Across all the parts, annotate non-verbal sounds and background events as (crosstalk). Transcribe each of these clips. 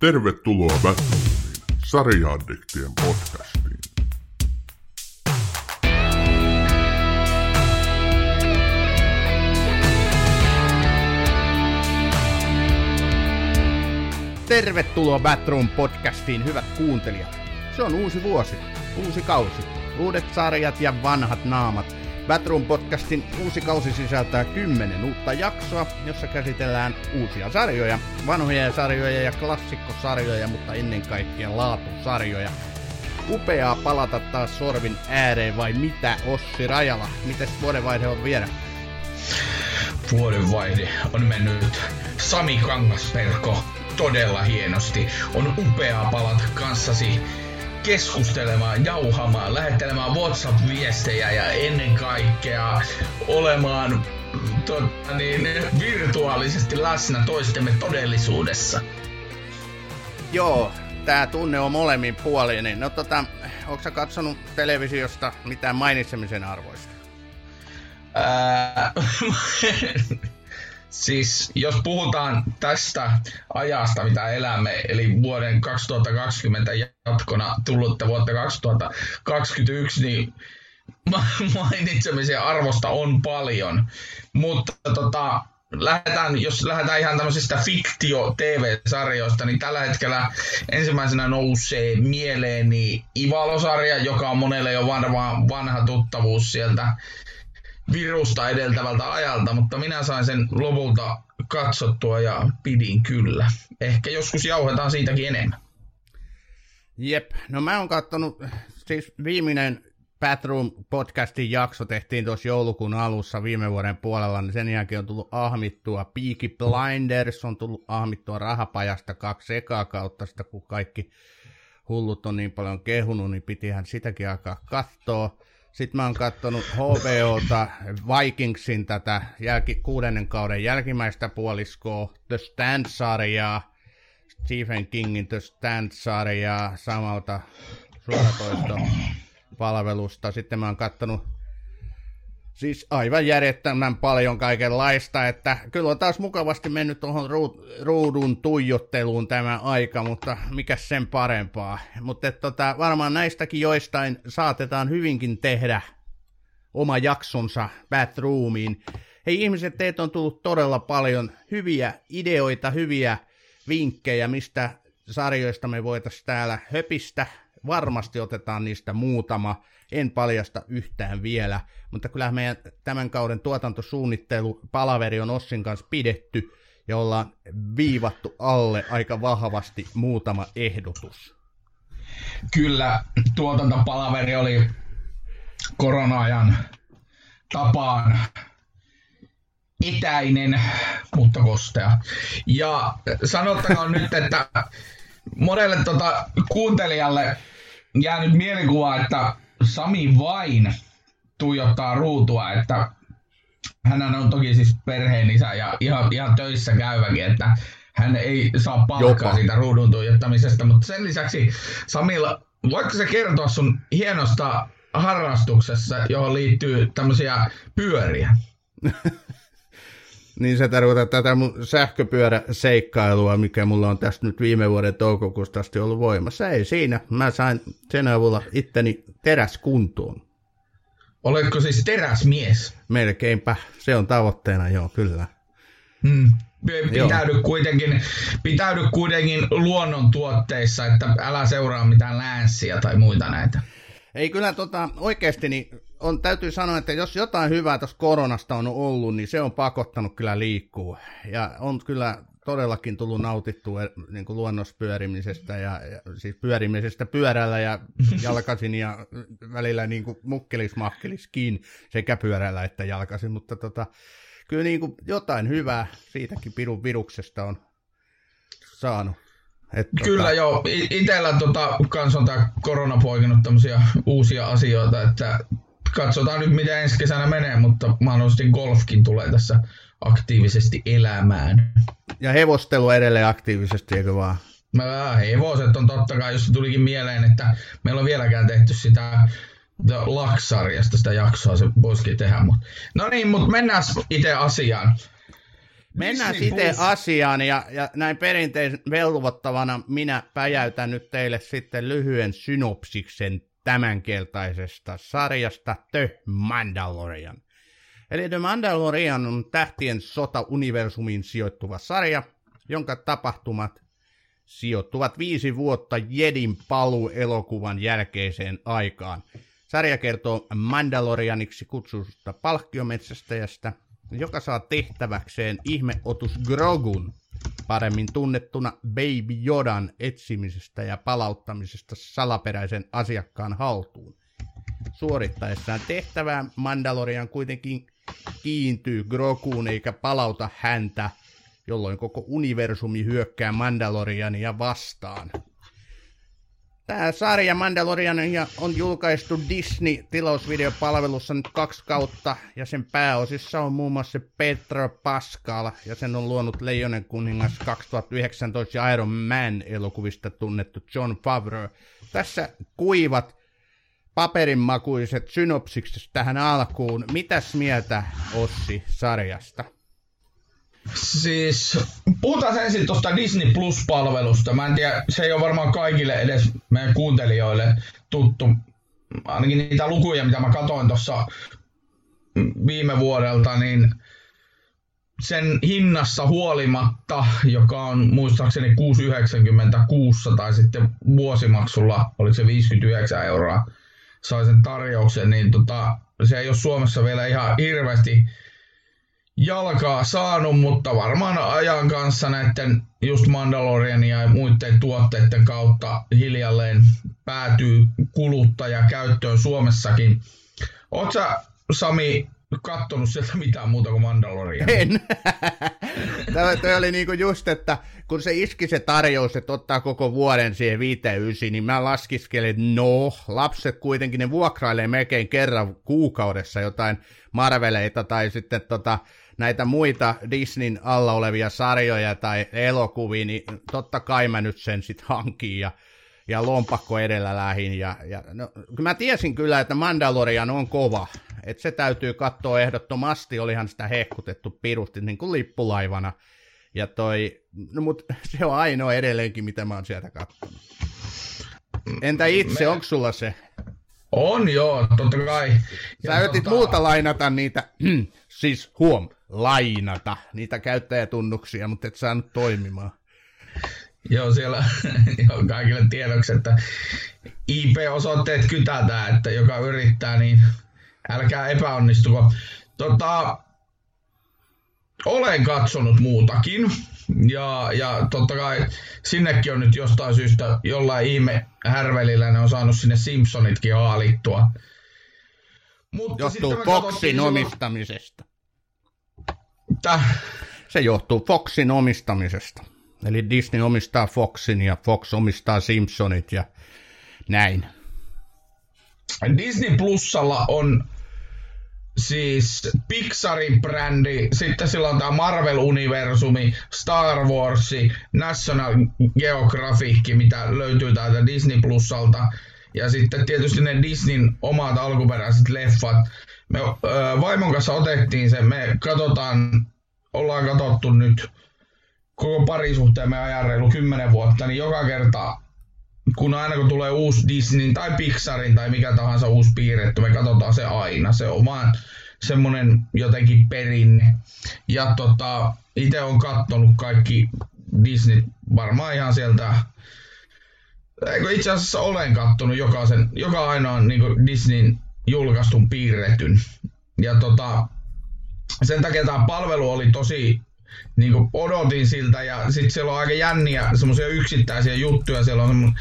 Tervetuloa Batroomiin, sarjaaddiktien podcastiin. Tervetuloa Batroom podcastiin, hyvät kuuntelijat. Se on uusi vuosi, uusi kausi, uudet sarjat ja vanhat naamat. Batroom podcastin uusi kausi sisältää kymmenen uutta jaksoa, jossa käsitellään uusia sarjoja, vanhoja sarjoja ja klassikkosarjoja, mutta ennen kaikkea laatusarjoja. Upeaa palata taas sorvin ääreen vai mitä, Ossi Rajala? Mites vuodenvaihde on vielä? Vuodenvaihde on mennyt Sami Kangasperko todella hienosti. On upeaa palata kanssasi keskustelemaan, jauhamaan, lähettelemään WhatsApp-viestejä ja ennen kaikkea olemaan tota, niin, virtuaalisesti läsnä toistemme todellisuudessa. Joo, tää tunne on molemmin puolinen. No tota, onko sä katsonut televisiosta mitään mainitsemisen arvoista? Ää, (laughs) Siis jos puhutaan tästä ajasta, mitä elämme, eli vuoden 2020 jatkona tullutta vuotta 2021, niin (laughs) mainitsemisen arvosta on paljon. Mutta tota, lähdetään, jos lähdetään ihan tämmöisistä fiktio-tv-sarjoista, niin tällä hetkellä ensimmäisenä nousee mieleeni Ivalo-sarja, joka on monelle jo varmaan vanha tuttavuus sieltä virusta edeltävältä ajalta, mutta minä sain sen lopulta katsottua ja pidin kyllä. Ehkä joskus jauhetaan siitäkin enemmän. Jep, no mä oon kattonut, siis viimeinen Batroom podcastin jakso tehtiin tuossa joulukuun alussa viime vuoden puolella, niin sen jälkeen on tullut ahmittua Peaky Blinders, on tullut ahmittua rahapajasta kaksi ekaa kautta, sitä kun kaikki hullut on niin paljon kehunut, niin pitihän sitäkin alkaa katsoa. Sitten mä oon katsonut HBOta Vikingsin tätä jälki, kuudennen kauden jälkimmäistä puoliskoa, The Stand-sarjaa, Stephen Kingin The Stand-sarjaa samalta suoratoistopalvelusta. Sitten mä oon katsonut Siis aivan järjettömän paljon kaikenlaista, että kyllä on taas mukavasti mennyt tuohon ruudun tuijotteluun tämä aika, mutta mikä sen parempaa. Mutta tota, varmaan näistäkin joistain saatetaan hyvinkin tehdä oma jaksonsa Bathroomiin. Hei ihmiset, teitä on tullut todella paljon hyviä ideoita, hyviä vinkkejä, mistä sarjoista me voitaisiin täällä höpistä. Varmasti otetaan niistä muutama en paljasta yhtään vielä, mutta kyllä meidän tämän kauden tuotantosuunnittelu palaveri on Ossin kanssa pidetty ja ollaan viivattu alle aika vahvasti muutama ehdotus. Kyllä, tuotantopalaveri oli korona-ajan tapaan etäinen, mutta kostea. Ja sanottakoon (laughs) nyt, että monelle tota, kuuntelijalle jäänyt mielikuva, että Sami vain tuijottaa ruutua, että hän on toki siis perheen isä ja ihan, ihan töissä käyväkin, että hän ei saa palkkaa Jopa. siitä ruudun tuijottamisesta, mutta sen lisäksi Samilla, voitko se kertoa sun hienosta harrastuksessa, johon liittyy tämmöisiä pyöriä? (laughs) niin se tarkoittaa tätä mun sähköpyöräseikkailua, mikä mulla on tästä nyt viime vuoden toukokuusta asti ollut voimassa. Ei siinä. Mä sain sen avulla itteni teräskuntoon. Oletko siis teräsmies? Melkeinpä. Se on tavoitteena, joo, kyllä. Hmm. Pitäydy kuitenkin, pitäydy kuitenkin luonnontuotteissa, että älä seuraa mitään länssiä tai muita näitä. Ei kyllä tota, oikeasti niin on, täytyy sanoa, että jos jotain hyvää tuossa koronasta on ollut, niin se on pakottanut kyllä liikkuu. Ja on kyllä todellakin tullut nautittua niin kuin luonnospyörimisestä ja, ja siis pyörimisestä pyörällä ja (laughs) jalkasin ja välillä niin kuin mukkelis mahkeliskin sekä pyörällä että jalkasin, mutta tota, kyllä niin kuin jotain hyvää siitäkin pidun viruksesta on saanut. Et, Kyllä tota... joo, itsellä tota, kans on tää korona poikinut tämmöisiä uusia asioita, että katsotaan nyt miten ensi kesänä menee, mutta mahdollisesti golfkin tulee tässä aktiivisesti elämään. Ja hevostelu edelleen aktiivisesti, eikö vaan? Mä, hevoset on totta kai, jos tulikin mieleen, että meillä on vieläkään tehty sitä Laksarjasta sitä jaksoa, se voisikin tehdä. Mutta... No niin, mutta mennään itse asiaan. Mennään sitten asiaan ja, ja näin perinteisen velvoittavana minä päjäytän nyt teille sitten lyhyen synopsiksen tämänkeltaisesta sarjasta The Mandalorian. Eli The Mandalorian on tähtien sota-universumiin sijoittuva sarja, jonka tapahtumat sijoittuvat viisi vuotta Jedin paluu-elokuvan jälkeiseen aikaan. Sarja kertoo Mandalorianiksi kutsusta palkkiometsästäjästä, joka saa tehtäväkseen ihmeotus Grogun, paremmin tunnettuna Baby Yodan etsimisestä ja palauttamisesta salaperäisen asiakkaan haltuun. Suorittaessaan tehtävää Mandalorian kuitenkin kiintyy Groguun eikä palauta häntä, jolloin koko universumi hyökkää Mandaloriania vastaan. Tämä sarja Mandalorian on julkaistu Disney-tilausvideopalvelussa nyt kaksi kautta, ja sen pääosissa on muun muassa Petra Pascal, ja sen on luonut Leijonen kuningas 2019 ja Iron Man elokuvista tunnettu John Favreau. Tässä kuivat paperinmakuiset synopsikset tähän alkuun. Mitäs mieltä Ossi sarjasta? Siis, puhutaan ensin tuosta Disney Plus-palvelusta. Mä en tiedä, se ei ole varmaan kaikille edes meidän kuuntelijoille tuttu. Ainakin niitä lukuja, mitä mä katsoin tuossa viime vuodelta, niin sen hinnassa huolimatta, joka on muistaakseni 6,90 tai sitten vuosimaksulla, oliko se 59 euroa, sai sen tarjouksen, niin tota, se ei ole Suomessa vielä ihan hirveästi jalkaa saanut, mutta varmaan ajan kanssa näiden just Mandalorian ja muiden tuotteiden kautta hiljalleen päätyy kuluttaja käyttöön Suomessakin. Oletko Sami kattonut sieltä mitään muuta kuin Mandalorian? En. (laughs) Tämä oli niinku just, että kun se iski se tarjous, että ottaa koko vuoden siihen viiteen ysi, niin mä laskiskelin, että no, lapset kuitenkin ne vuokrailee melkein kerran kuukaudessa jotain Marveleita tai sitten tota, näitä muita Disneyn alla olevia sarjoja tai elokuvia, niin totta kai mä nyt sen sitten hankin ja, ja lompakko edellä lähin. Ja, ja, no, mä tiesin kyllä, että Mandalorian on kova, että se täytyy katsoa ehdottomasti, olihan sitä hehkutettu pirusti niin kuin lippulaivana. Ja toi, no mut (laughs) se on ainoa edelleenkin, mitä mä oon sieltä katsonut. Entä itse, me... onko sulla se? On joo, totta kai. Sä ja tota... muuta lainata niitä, (clears throat) siis huom, lainata niitä käyttäjätunnuksia, mutta et saanut toimimaan. Joo, siellä (laughs) jo, kaikille tiedoksi, että IP-osoitteet kytätään, että joka yrittää, niin älkää epäonnistuko. Tota, olen katsonut muutakin, ja, ja totta kai sinnekin on nyt jostain syystä jollain ihme härvelillä ne on saanut sinne Simpsonitkin haalittua. Mutta Johtuu Foxin omistamisesta. Mitä? Se johtuu Foxin omistamisesta. Eli Disney omistaa Foxin ja Fox omistaa Simpsonit ja näin. Disney Plusalla on siis Pixarin brändi, sitten sillä on tämä Marvel-universumi, Star Wars, National Geographic, mitä löytyy täältä Disney Plusalta. Ja sitten tietysti ne Disneyn omat alkuperäiset leffat. Me vaimon kanssa otettiin se, me katsotaan, ollaan katsottu nyt koko parisuhteen me ajan reilu 10 vuotta, niin joka kerta kun aina kun tulee uusi Disney tai Pixarin tai mikä tahansa uusi piirretty, me katsotaan se aina. Se on vaan semmonen jotenkin perinne. Ja tota, itse on kattonut kaikki Disney varmaan ihan sieltä Eikö itse asiassa olen kattonut jokaisen, joka ainoa niin Disneyn julkaistun piirretyn. Ja tota, sen takia tämä palvelu oli tosi niin kuin odotin siltä ja sitten siellä on aika jänniä semmoisia yksittäisiä juttuja. Siellä on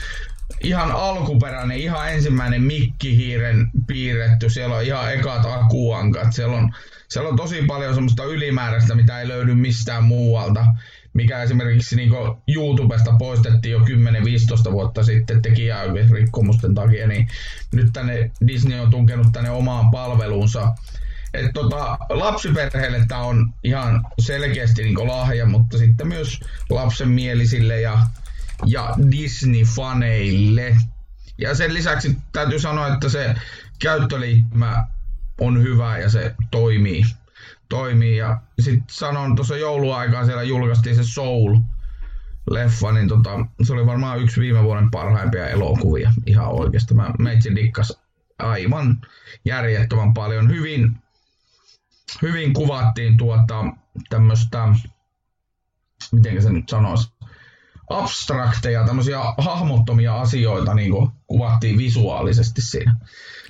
ihan alkuperäinen, ihan ensimmäinen mikkihiiren piirretty. Siellä on ihan ekat akuankat. Siellä on, siellä on tosi paljon semmoista ylimääräistä, mitä ei löydy mistään muualta. Mikä esimerkiksi niin YouTubesta poistettiin jo 10-15 vuotta sitten tekijärikkomusten takia, niin nyt tänne Disney on tunkenut tänne omaan palveluunsa et tota, lapsiperheille tämä on ihan selkeästi niin lahja, mutta sitten myös lapsenmielisille ja, ja Disney-faneille. Ja sen lisäksi täytyy sanoa, että se käyttöliittymä on hyvä ja se toimii, toimii. Ja sitten sanon tuossa jouluaikaa siellä julkaistiin se Soul leffa, niin tota, se oli varmaan yksi viime vuoden parhaimpia elokuvia ihan oikeasti. Mä meitsin dikkas aivan järjettömän paljon. Hyvin, hyvin kuvattiin tuota tämmöistä, miten se nyt sanoisi, abstrakteja, tämmöisiä hahmottomia asioita niin kuin kuvattiin visuaalisesti siinä.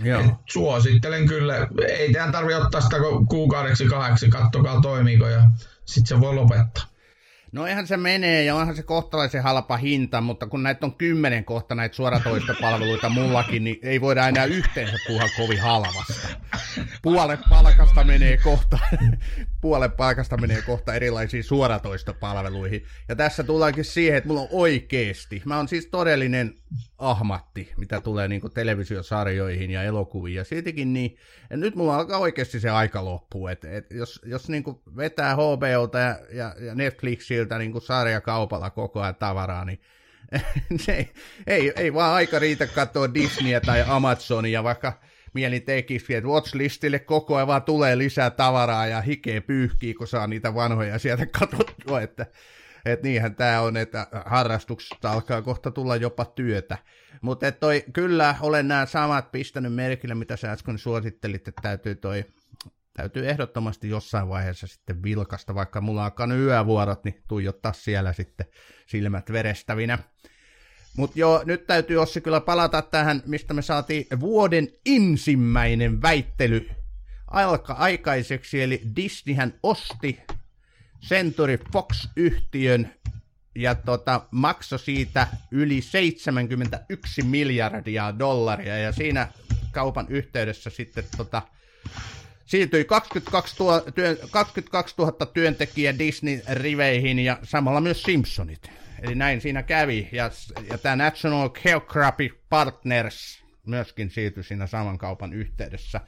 Joo. Et suosittelen kyllä. Ei teidän tarvitse ottaa sitä kuukaudeksi kahdeksi, kattokaa toimiiko ja sitten se voi lopettaa. No eihän se menee ja onhan se kohtalaisen halpa hinta, mutta kun näitä on kymmenen kohta näitä suoratoistopalveluita mullakin, niin ei voida enää yhteensä puhua kovin halvasta. Puolet palkasta menee kohta, (laughs) puolet palkasta menee kohta erilaisiin suoratoistopalveluihin. Ja tässä tullaankin siihen, että mulla on oikeesti, mä oon siis todellinen ahmatti, mitä tulee niin televisiosarjoihin ja elokuviin ja siitäkin niin, ja nyt mulla alkaa oikeasti se aika loppuu, että et jos, jos niin vetää HBOta ja, ja, ja Netflixiltä niin sarjakaupalla koko ajan tavaraa, niin (laughs) ei, ei, ei vaan aika riitä katsoa Disneyä tai Amazonia, vaikka mieli tekisi, että watchlistille koko ajan vaan tulee lisää tavaraa ja hikeä pyyhkii, kun saa niitä vanhoja sieltä katsottua, että että niinhän tämä on, että harrastuksesta alkaa kohta tulla jopa työtä. Mutta toi, kyllä olen nämä samat pistänyt merkille, mitä sä äsken suosittelit, että täytyy toi täytyy ehdottomasti jossain vaiheessa sitten vilkasta, vaikka mulla alkaa yövuorot, niin tuijottaa siellä sitten silmät verestävinä. Mutta joo, nyt täytyy Ossi kyllä palata tähän, mistä me saatiin vuoden ensimmäinen väittely alka aikaiseksi, eli Disneyhän osti Century Fox-yhtiön ja tota, maksoi siitä yli 71 miljardia dollaria ja siinä kaupan yhteydessä sitten tota, siirtyi 22 000, työn, 22 000 työntekijää Disney-riveihin ja samalla myös Simpsonit. Eli näin siinä kävi. Ja, ja tämä National Geographic Partners myöskin siirtyi siinä saman kaupan yhteydessä.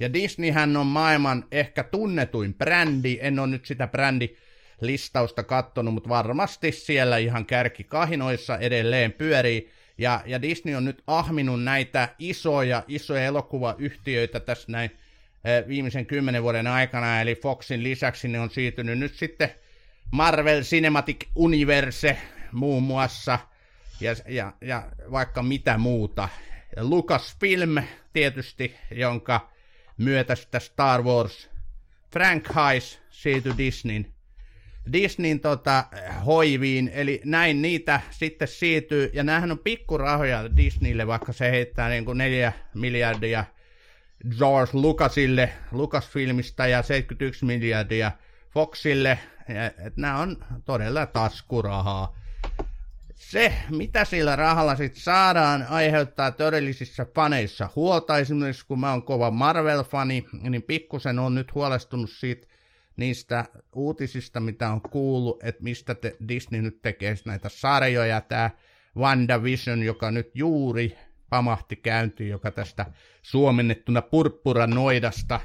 Ja Disneyhän on maailman ehkä tunnetuin brändi, en ole nyt sitä brändilistausta kattonut, mutta varmasti siellä ihan kärkikahinoissa edelleen pyörii. Ja, ja Disney on nyt ahminut näitä isoja, isoja elokuvayhtiöitä tässä näin eh, viimeisen kymmenen vuoden aikana, eli Foxin lisäksi ne on siirtynyt nyt sitten Marvel Cinematic Universe muun muassa, ja, ja, ja vaikka mitä muuta. Lucasfilm tietysti, jonka myötä sitä Star Wars franchise siirtyi Disneyn, Disneyn tota, hoiviin, eli näin niitä sitten siirtyy, ja näähän on pikkurahoja Disneylle, vaikka se heittää niin kuin neljä miljardia George Lucasille, Lucasfilmista ja 71 miljardia Foxille, että nämä on todella taskurahaa se, mitä sillä rahalla sitten saadaan, aiheuttaa todellisissa faneissa huolta. Esimerkiksi kun mä oon kova Marvel-fani, niin pikkusen on nyt huolestunut siitä niistä uutisista, mitä on kuullut, että mistä te, Disney nyt tekee näitä sarjoja. Tämä WandaVision, joka nyt juuri pamahti käyntiin, joka tästä suomennettuna purppura noidasta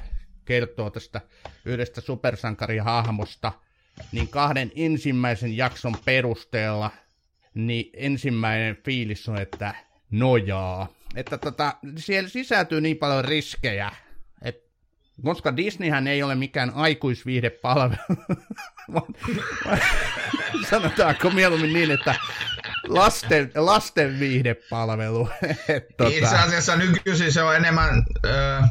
kertoo tästä yhdestä supersankarihahmosta, niin kahden ensimmäisen jakson perusteella – niin ensimmäinen fiilis on, että nojaa. Että tota, siellä sisältyy niin paljon riskejä, että koska Disneyhän ei ole mikään aikuisviihdepalvelu, (laughs) sanotaanko mieluummin niin, että lasten, lasten viihdepalvelu. (laughs) tota... Itse asiassa nykyisin se on enemmän... Äh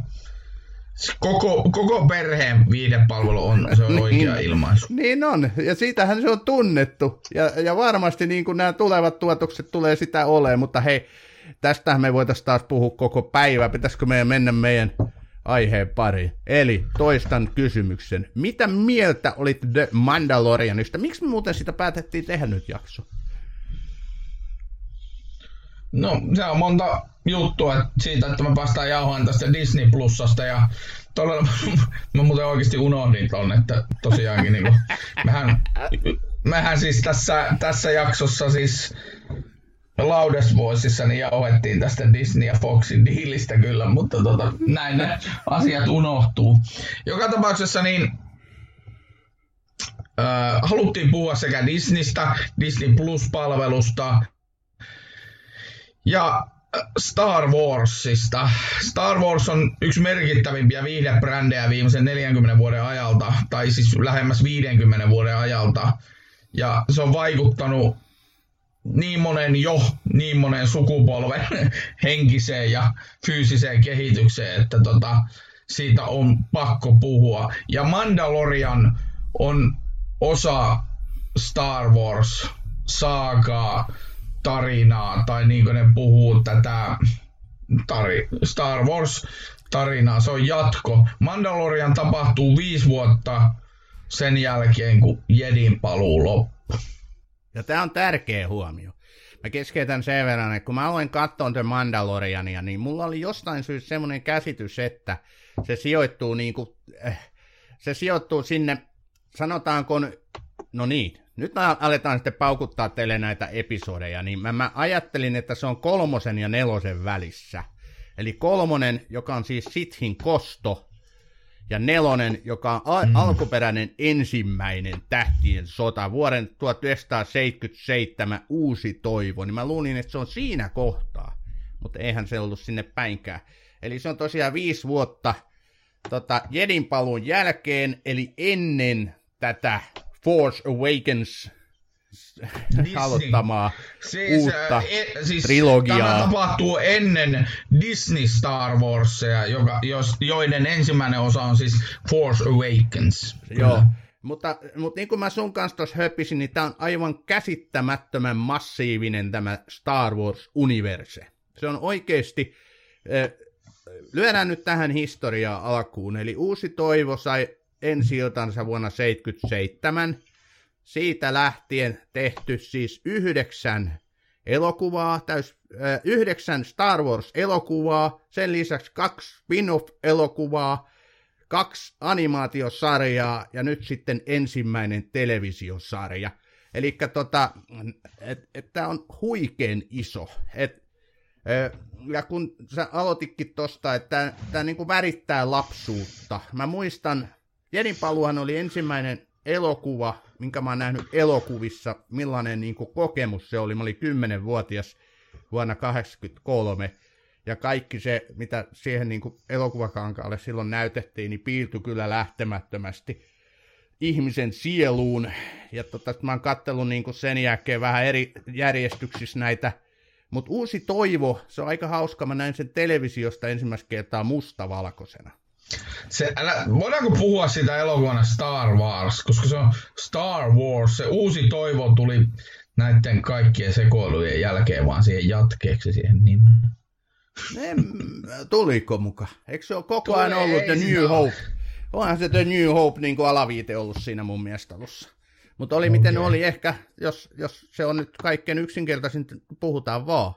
Koko, koko perheen viidepalvelu on, se on niin, oikea ilmaisu. Niin on, ja siitähän se on tunnettu. Ja, ja varmasti niin kuin nämä tulevat tuotokset tulee sitä olemaan, mutta hei, tästähän me voitaisiin taas puhua koko päivä. Pitäisikö meidän mennä meidän aiheen pariin? Eli toistan kysymyksen. Mitä mieltä olit The Mandalorianista? Miksi me muuten sitä päätettiin tehdä nyt jakso? No, se on monta juttua siitä, että mä päästään jauhaan tästä Disney Plusasta ja todella, (laughs) mä muuten oikeasti unohdin ton, että tosiaankin niin kuin, (laughs) mehän, mehän siis tässä, tässä jaksossa siis Laudesvuosissa niin jauhettiin tästä Disney ja Foxin diilistä kyllä, mutta tota, näin ne asiat unohtuu. Joka tapauksessa niin äh, haluttiin puhua sekä Disneystä, Disney Plus-palvelusta, ja Star Warsista. Star Wars on yksi merkittävimpiä viihdebrändejä viimeisen 40 vuoden ajalta, tai siis lähemmäs 50 vuoden ajalta. Ja se on vaikuttanut niin monen jo, niin monen sukupolven (laughs) henkiseen ja fyysiseen kehitykseen, että tota, siitä on pakko puhua. Ja Mandalorian on osa Star Wars saakaa, tarinaa, tai niin kuin ne puhuu tätä tari, Star Wars tarinaa, se on jatko. Mandalorian tapahtuu viisi vuotta sen jälkeen, kun Jedin paluu loppu. Ja tämä on tärkeä huomio. Mä keskeytän sen verran, että kun mä aloin katsoa The Mandaloriania, niin mulla oli jostain syystä semmoinen käsitys, että se sijoittuu niin kuin, äh, se sijoittuu sinne, sanotaanko, no niin, nyt mä aletaan sitten paukuttaa teille näitä episodeja, niin mä, mä ajattelin, että se on kolmosen ja nelosen välissä. Eli kolmonen, joka on siis Sithin kosto, ja nelonen, joka on al- mm. alkuperäinen ensimmäinen tähtien sota, vuoden 1977 uusi toivo, niin mä luulin, että se on siinä kohtaa, mutta eihän se ollut sinne päinkään. Eli se on tosiaan viisi vuotta tota, Jedin paluun jälkeen, eli ennen tätä Force Awakens aloittamaan siis, uutta e, siis trilogiaa. Tämä tapahtuu ennen Disney Star Warsia, joka, jos, joiden ensimmäinen osa on siis Force Awakens. Joo, mutta, mutta niin kuin mä sun kanssa tuossa höpisin, niin tämä on aivan käsittämättömän massiivinen tämä Star Wars-universe. Se on oikeasti, lyödään nyt tähän historiaa alkuun, eli Uusi Toivo sai ensi vuonna 1977. Siitä lähtien tehty siis yhdeksän elokuvaa, täys, äh, yhdeksän Star Wars-elokuvaa, sen lisäksi kaksi spin-off-elokuvaa, kaksi animaatiosarjaa ja nyt sitten ensimmäinen televisiosarja. Eli tota, tämä on huikein iso. Et, äh, ja kun sä aloititkin tosta, että tämä niinku värittää lapsuutta. Mä muistan Jedin paluhan oli ensimmäinen elokuva, minkä mä oon nähnyt elokuvissa, millainen niin kuin, kokemus se oli. Mä olin 10-vuotias vuonna 1983, ja kaikki se, mitä siihen niin kuin, elokuvakankaalle silloin näytettiin, niin piirtyi kyllä lähtemättömästi ihmisen sieluun. Ja tota, mä oon kattellut niin kuin sen jälkeen vähän eri järjestyksissä näitä, mutta Uusi Toivo, se on aika hauska, mä näin sen televisiosta ensimmäistä kertaa mustavalkoisena. Se, älä, voidaanko puhua siitä elokuvana Star Wars, koska se on Star Wars, se uusi toivo tuli näiden kaikkien sekoilujen jälkeen vaan siihen jatkeeksi siihen nimeen. En, tuliko muka? Eikö se ole koko ajan Tule, ollut The New ole. Hope? Onhan se The New Hope niin kuin alaviite ollut siinä mun mielestä alussa. Mutta oli okay. miten oli ehkä, jos, jos se on nyt kaikkein yksinkertaisin, puhutaan vaan.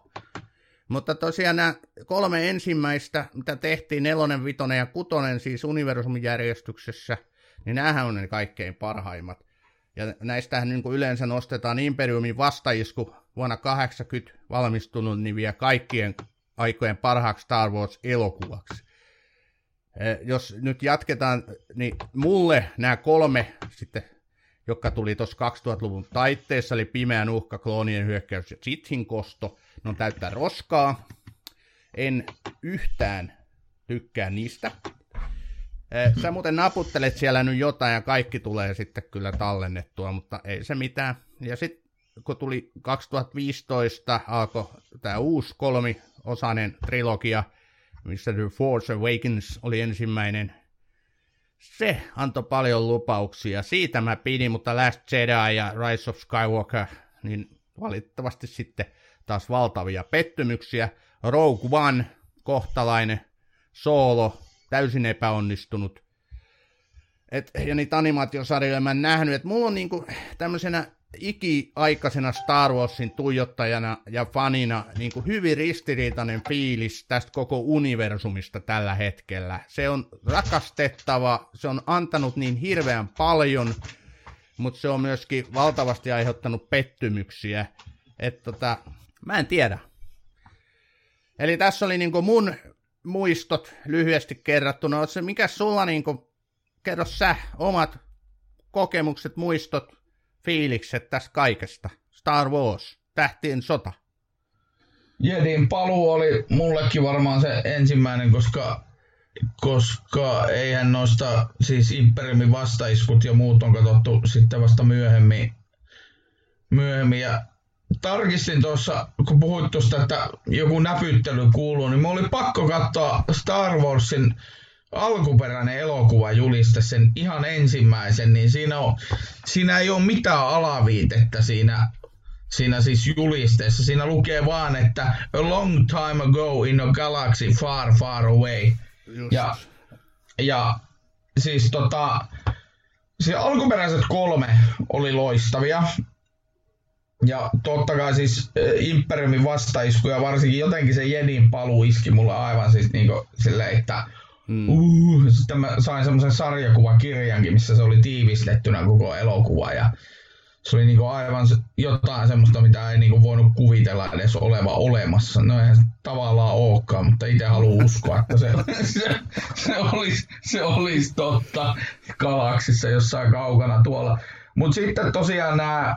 Mutta tosiaan nämä kolme ensimmäistä, mitä tehtiin, nelonen, vitonen ja kutonen, siis universumin järjestyksessä, niin näähän on ne kaikkein parhaimmat. Ja näistähän niin kuin yleensä nostetaan Imperiumin vastaisku vuonna 80 valmistunut, niin kaikkien aikojen parhaaksi Star Wars-elokuvaksi. E, jos nyt jatketaan, niin mulle nämä kolme sitten, jotka tuli tuossa 2000-luvun taitteessa, eli Pimeän uhka, Kloonien hyökkäys ja Sithin kosto – ne on täyttää roskaa. En yhtään tykkää niistä. Sä muuten naputtelet siellä nyt jotain ja kaikki tulee sitten kyllä tallennettua, mutta ei se mitään. Ja sitten kun tuli 2015, alkoi tämä uusi kolmiosainen trilogia, missä The Force Awakens oli ensimmäinen. Se antoi paljon lupauksia. Siitä mä pidin, mutta Last Jedi ja Rise of Skywalker, niin valitettavasti sitten taas valtavia pettymyksiä. Rogue One, kohtalainen, Solo, täysin epäonnistunut. Et, ja niitä animaatiosarjoja mä en nähnyt, että mulla on niinku tämmöisenä ikiaikaisena Star Warsin tuijottajana ja fanina niin kuin hyvin ristiriitainen fiilis tästä koko universumista tällä hetkellä. Se on rakastettava, se on antanut niin hirveän paljon, mutta se on myöskin valtavasti aiheuttanut pettymyksiä. Että tota, Mä en tiedä. Eli tässä oli niinku mun muistot lyhyesti kerrattuna. Mikä sulla niinku, kerro sä omat kokemukset, muistot, fiilikset tästä kaikesta. Star Wars, tähtien sota. Jedin paluu oli mullekin varmaan se ensimmäinen, koska, koska eihän noista siis Imperiumin vastaiskut ja muut on katsottu sitten vasta myöhemmin. myöhemmin. Ja tarkistin tuossa, kun puhuit tuosta, että joku näpyttely kuuluu, niin mulla oli pakko katsoa Star Warsin alkuperäinen elokuva juliste sen ihan ensimmäisen, niin siinä, on, siinä ei ole mitään alaviitettä siinä, siinä siis julisteessa. Siinä lukee vaan, että a long time ago in a galaxy far far away. Just. Ja, ja siis tota, se alkuperäiset kolme oli loistavia. Ja totta kai siis Imperiumin vastaisku ja varsinkin jotenkin se Jedin paluu iski mulle aivan siis niinku silleen, että Mm. Uh, sitten mä sain semmoisen sarjakuvakirjankin, missä se oli tiivistettynä koko elokuva ja se oli niinku aivan jotain semmoista, mitä ei niinku voinut kuvitella edes oleva olemassa. No eihän se tavallaan olekaan, mutta itse haluan uskoa, että se, se, se, olisi, se olisi totta galaksissa jossain kaukana tuolla. Mutta sitten tosiaan nämä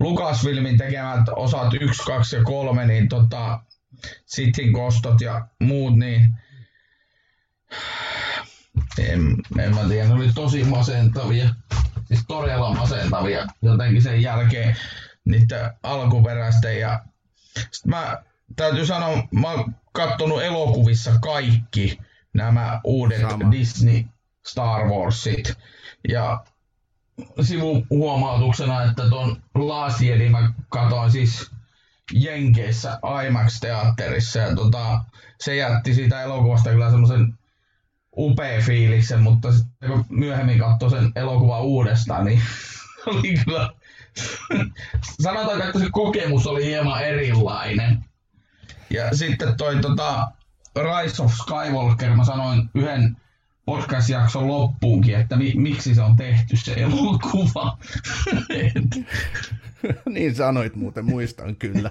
Lucasfilmin tekemät osat 1, 2 ja 3, niin tota, Sithin kostot ja muut, niin en, en mä tiedä, ne oli tosi masentavia. Siis todella masentavia jotenkin sen jälkeen niiden alkuperäisten. Ja sitten mä täytyy sanoa, mä oon kattonut elokuvissa kaikki nämä uudet Sama. Disney Star Warsit. Ja sivuhuomautuksena, että tuon Last Jedi mä katoin siis Jenkeissä IMAX-teatterissa ja tota, se jätti siitä elokuvasta kyllä semmoisen upea fiiliksen, mutta sitten kun myöhemmin katsoi sen elokuvan uudestaan, niin (laughs) oli kyllä... Sanotaanko, että se kokemus oli hieman erilainen. Ja sitten toi tota, Rise of Skywalker, mä sanoin yhden podcast-jakson loppuunkin, että mi- miksi se on tehty se elokuva. (laughs) niin sanoit muuten, muistan kyllä.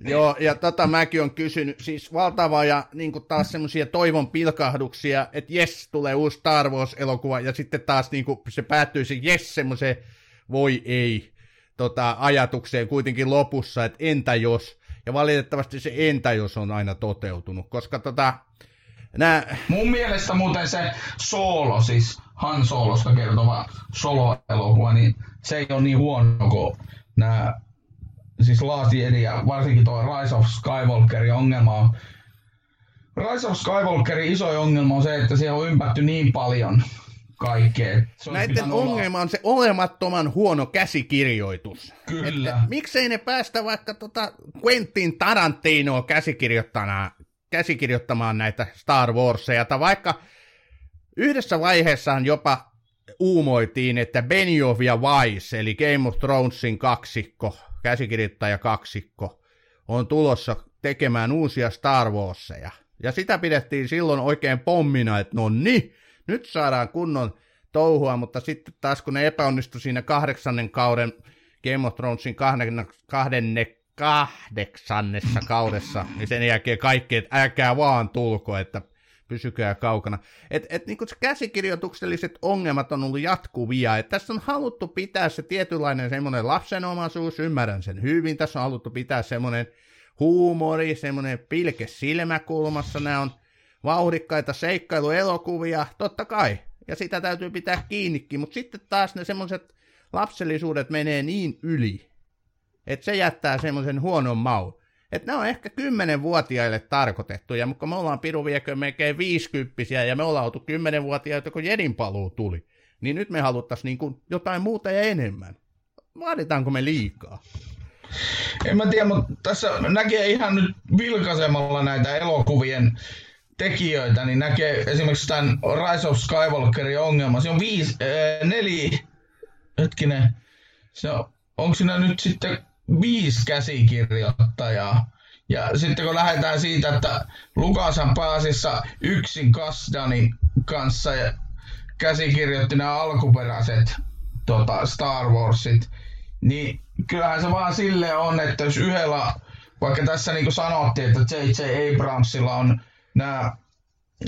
Joo, ja tota mäkin on kysynyt, siis valtavaa ja niin taas semmoisia toivon pilkahduksia, että jes, tulee uusi Star Wars-elokuva, ja sitten taas niin se päättyy se jes semmoiseen voi ei tota, ajatukseen kuitenkin lopussa, että entä jos, ja valitettavasti se entä jos on aina toteutunut, koska tota, nää... Mun mielestä muuten se Solo, siis Han Solosta kertova solo-elokuva, niin se ei ole niin huono kuin nämä siis Last Jedi ja varsinkin tuo Rise of Skywalkerin ongelma on, Rise of Skywalkerin iso ongelma on se, että siellä on ympätty niin paljon kaikkea. Näiden ongelma on se olemattoman huono käsikirjoitus. Kyllä. Että, miksei ne päästä vaikka tota Quentin Tarantinoa käsikirjoittamaan, käsikirjoittamaan näitä Star Warseja, tai vaikka yhdessä vaiheessaan jopa uumoitiin, että Benioff ja Weiss, eli Game of Thronesin kaksikko, käsikirjoittaja kaksikko, on tulossa tekemään uusia Star Warseja. Ja sitä pidettiin silloin oikein pommina, että no niin, nyt saadaan kunnon touhua, mutta sitten taas kun ne epäonnistui siinä kahdeksannen kauden Game of Thronesin kahden, kahdenne, kahdeksannessa kaudessa, niin sen jälkeen kaikki, että älkää vaan tulko, että pysykää kaukana. Et, et niin se käsikirjoitukselliset ongelmat on ollut jatkuvia, että tässä on haluttu pitää se tietynlainen semmoinen lapsenomaisuus, ymmärrän sen hyvin, tässä on haluttu pitää semmoinen huumori, semmoinen pilke silmäkulmassa, nämä on vauhdikkaita seikkailuelokuvia, totta kai, ja sitä täytyy pitää kiinnikin, mutta sitten taas ne semmoiset lapsellisuudet menee niin yli, että se jättää semmoisen huonon maun. Että ne on ehkä kymmenenvuotiaille tarkoitettuja, mutta me ollaan Piru viekö melkein viisikymppisiä ja me ollaan oltu kymmenenvuotiaita, kun Jedin paluu tuli. Niin nyt me haluttaisiin niin jotain muuta ja enemmän. Vaaditaanko me liikaa? En mä tiedä, mutta tässä näkee ihan nyt vilkaisemalla näitä elokuvien tekijöitä, niin näkee esimerkiksi tämän Rise of Skywalkerin ongelma. Se on viisi, äh, neli, hetkinen, se on, onko siinä nyt sitten viisi käsikirjoittajaa. Ja sitten kun lähdetään siitä, että Lukasan pääasiassa yksin Kasdanin kanssa ja käsikirjoitti nämä alkuperäiset tota, Star Warsit, niin kyllähän se vaan sille on, että jos yhdellä, vaikka tässä niin kuin sanottiin, että J.J. Abramsilla on nämä,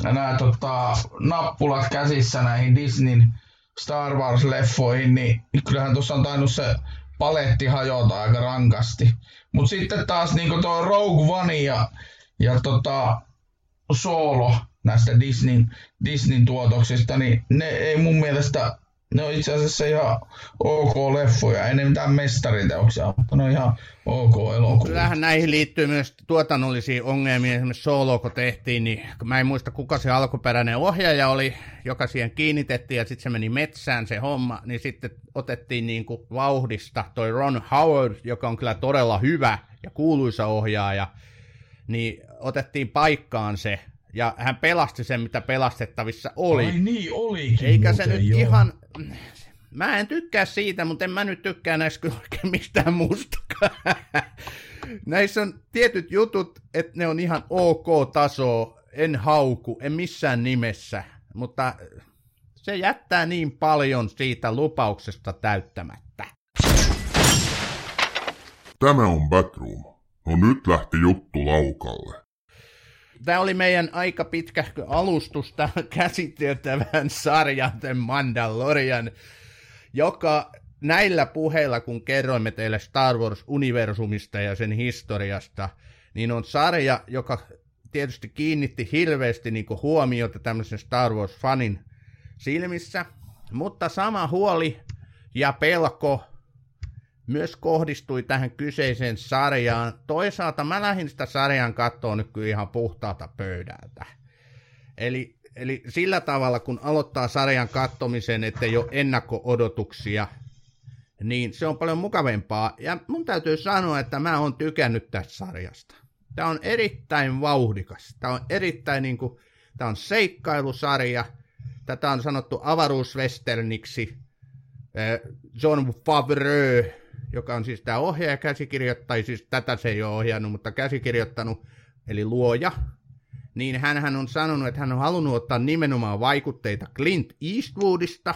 nämä tota, nappulat käsissä näihin Disneyn Star Wars-leffoihin, niin kyllähän tuossa on tainnut se paletti hajota aika rankasti. Mutta sitten taas niin tuo Rogue One ja, ja tota, Solo näistä Disney, Disneyn tuotoksista, niin ne ei mun mielestä ne on itse asiassa ihan ok leffoja, ei ne mitään mestariteoksia, mutta ne on ihan ok elokuvia. Kyllähän näihin liittyy myös tuotannollisia ongelmia, esimerkiksi Solo kun tehtiin, niin mä en muista kuka se alkuperäinen ohjaaja oli, joka siihen kiinnitettiin ja sitten se meni metsään se homma, niin sitten otettiin niin kuin vauhdista toi Ron Howard, joka on kyllä todella hyvä ja kuuluisa ohjaaja, niin otettiin paikkaan se, ja hän pelasti sen, mitä pelastettavissa oli. Ai niin, olikin Eikä se nyt joo. ihan... Mä en tykkää siitä, mutta en mä nyt tykkää näistä kyllä oikein mistään muustakaan. Näissä on tietyt jutut, että ne on ihan ok taso, en hauku, en missään nimessä, mutta se jättää niin paljon siitä lupauksesta täyttämättä. Tämä on Batroom. No nyt lähti juttu laukalle. Tämä oli meidän aika pitkä alustus tähän käsiteltävän sarjan The Mandalorian, joka näillä puheilla, kun kerroimme teille Star Wars-universumista ja sen historiasta, niin on sarja, joka tietysti kiinnitti hirveästi niin huomiota tämmöisen Star Wars-fanin silmissä, mutta sama huoli ja pelko myös kohdistui tähän kyseiseen sarjaan. Toisaalta mä lähdin sitä sarjan kattoon nyt kyllä ihan puhtaalta pöydältä. Eli, eli sillä tavalla, kun aloittaa sarjan kattomisen, ettei ole ennakko-odotuksia, niin se on paljon mukavempaa. Ja mun täytyy sanoa, että mä oon tykännyt tästä sarjasta. Tämä on erittäin vauhdikas. Tämä on erittäin niin kuin, tämä on seikkailusarja. Tätä on sanottu avaruuswesterniksi. John Favreau, joka on siis tämä ohjaaja käsikirjoittaja, siis tätä se ei ole ohjannut, mutta käsikirjoittanut, eli luoja, niin hän on sanonut, että hän on halunnut ottaa nimenomaan vaikutteita Clint Eastwoodista,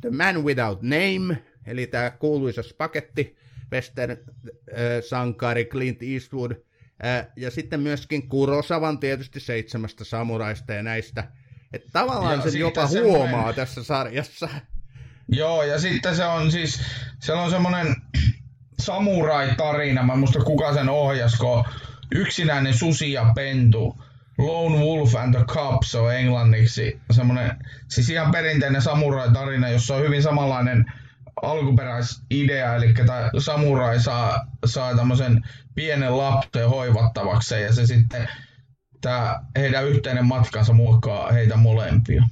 The Man Without Name, eli tämä kuuluisa spagetti western-sankari Clint Eastwood, ja sitten myöskin Kurosavan tietysti seitsemästä samuraista ja näistä. Että tavallaan Ja sen jopa semmoinen- huomaa tässä sarjassa. Joo, ja sitten se on siis, siellä on semmoinen samurai-tarina, mä muista kuka sen ohjasko, yksinäinen susi ja pentu, Lone Wolf and the Cub, se on englanniksi. Semmoinen, siis ihan perinteinen samurai-tarina, jossa on hyvin samanlainen alkuperäisidea, eli tämä samurai saa, saa tämmöisen pienen lapsen hoivattavakseen, ja se sitten, tämä heidän yhteinen matkansa muokkaa heitä molempia.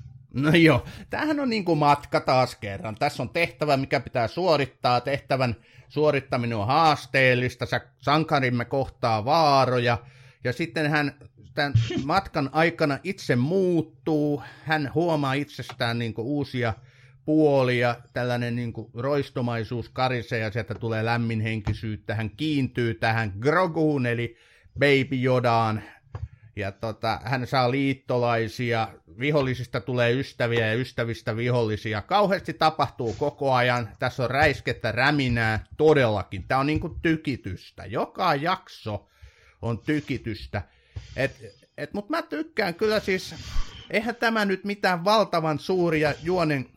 No joo, tämähän on niin kuin matka taas kerran. Tässä on tehtävä, mikä pitää suorittaa. Tehtävän suorittaminen on haasteellista. Sä sankarimme kohtaa vaaroja. Ja sitten hän tämän matkan aikana itse muuttuu. Hän huomaa itsestään niin kuin uusia puolia. Tällainen niin kuin roistomaisuus karisee ja sieltä tulee lämminhenkisyyttä. Hän kiintyy tähän Groguun eli Baby Jodaan ja tota, hän saa liittolaisia, vihollisista tulee ystäviä ja ystävistä vihollisia. Kauheasti tapahtuu koko ajan, tässä on räiskettä, räminää, todellakin. Tämä on niinku tykitystä, joka jakso on tykitystä. Et, et, Mutta mä tykkään kyllä siis, eihän tämä nyt mitään valtavan suuria juonen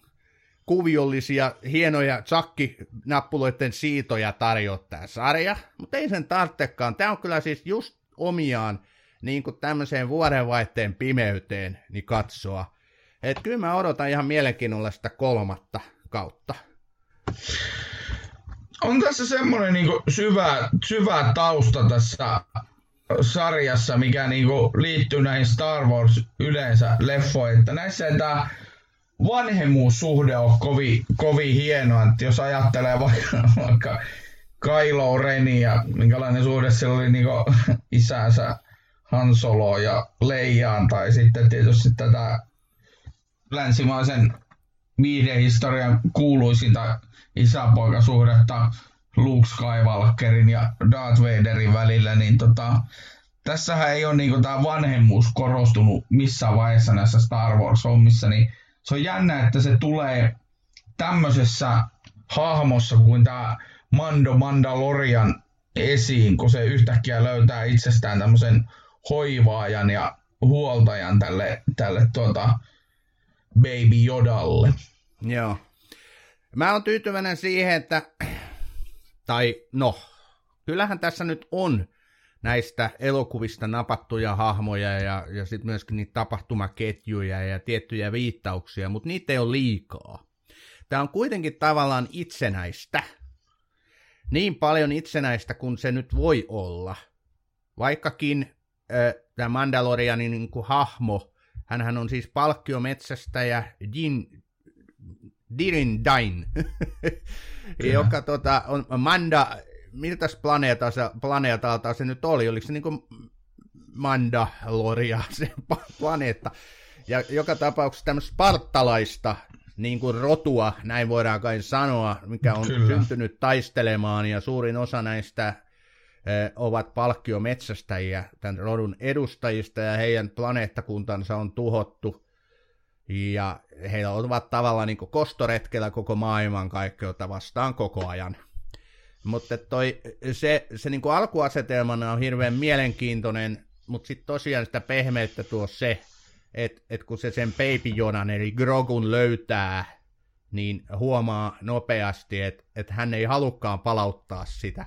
kuviollisia, hienoja sakkinappuloiden siitoja tarjoaa tämä sarja, mutta ei sen tarvitsekaan. Tämä on kyllä siis just omiaan niin kuin tämmöiseen vuodenvaihteen pimeyteen niin katsoa. Et kyllä mä odotan ihan mielenkiinnolla sitä kolmatta kautta. on tässä semmoinen niinku syvä, syvä tausta tässä sarjassa, mikä niinku liittyy näihin Star Wars yleensä leffoihin, että näissä ei tämä vanhemmuussuhde ole kovin, kovin hienoa, että jos ajattelee vaikka, vaikka Kylo Renia, minkälainen suhde sillä oli niinku (laughs) isänsä Han Solo ja Leijaan, tai sitten tietysti tätä länsimaisen viihdehistorian kuuluisinta isäpoikasuhdetta Luke Skywalkerin ja Darth Vaderin välillä, niin tota, tässähän ei ole niinku tämä vanhemmuus korostunut missään vaiheessa näissä Star Wars-hommissa, niin se on jännä, että se tulee tämmöisessä hahmossa kuin tämä Mando Mandalorian esiin, kun se yhtäkkiä löytää itsestään tämmöisen hoivaajan ja huoltajan tälle, tälle tuota, Baby Yodalle. Joo. Mä oon tyytyväinen siihen, että tai no, kyllähän tässä nyt on näistä elokuvista napattuja hahmoja ja, ja sitten myöskin niitä tapahtumaketjuja ja tiettyjä viittauksia, mutta niitä ei ole liikaa. Tämä on kuitenkin tavallaan itsenäistä. Niin paljon itsenäistä kuin se nyt voi olla. Vaikkakin tämä Mandalorianin niin kuin hahmo, hän on siis palkkiometsästäjä Jin, Dirin Dain, (laughs) joka tota, on Manda, miltä planeetalta, planeetalta se nyt oli, oliko se niin kuin Mandaloria (laughs) se planeetta, ja joka tapauksessa tämmöistä spartalaista niin kuin rotua, näin voidaan kai sanoa, mikä on Kyllä. syntynyt taistelemaan, ja suurin osa näistä ovat palkkiometsästäjiä, tämän rodun edustajista, ja heidän planeettakuntansa on tuhottu, ja heillä ovat tavallaan niin kostoretkellä koko maailman kaikkeutta vastaan koko ajan. Mutta toi, se, se niin kuin alkuasetelmana on hirveän mielenkiintoinen, mutta sitten tosiaan sitä pehmeyttä tuo se, että et kun se sen Baby Jonan eli Grogun löytää, niin huomaa nopeasti, että et hän ei halukkaan palauttaa sitä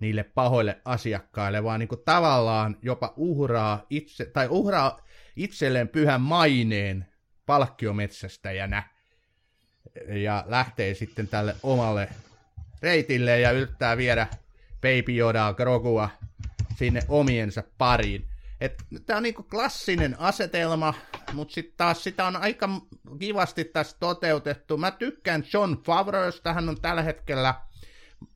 niille pahoille asiakkaille, vaan niin kuin tavallaan jopa uhraa, itse, tai uhraa itselleen pyhän maineen palkkiometsästäjänä ja lähtee sitten tälle omalle reitille ja yrittää viedä Baby Yodaa, Grogua sinne omiensa pariin. Tämä on niinku klassinen asetelma, mutta sitten taas sitä on aika kivasti tässä toteutettu. Mä tykkään John Favreausta, hän on tällä hetkellä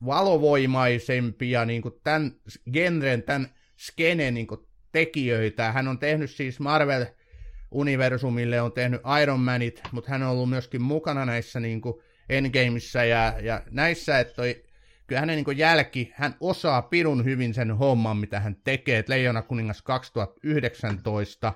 valovoimaisempia niin kuin tämän genren, tämän skenen niin kuin tekijöitä. Hän on tehnyt siis Marvel universumille, on tehnyt Iron Manit, mutta hän on ollut myöskin mukana näissä niin kuin Endgameissa ja, ja näissä, että toi, kyllä hänen niin jälki, hän osaa pirun hyvin sen homman, mitä hän tekee, Leijona kuningas 2019,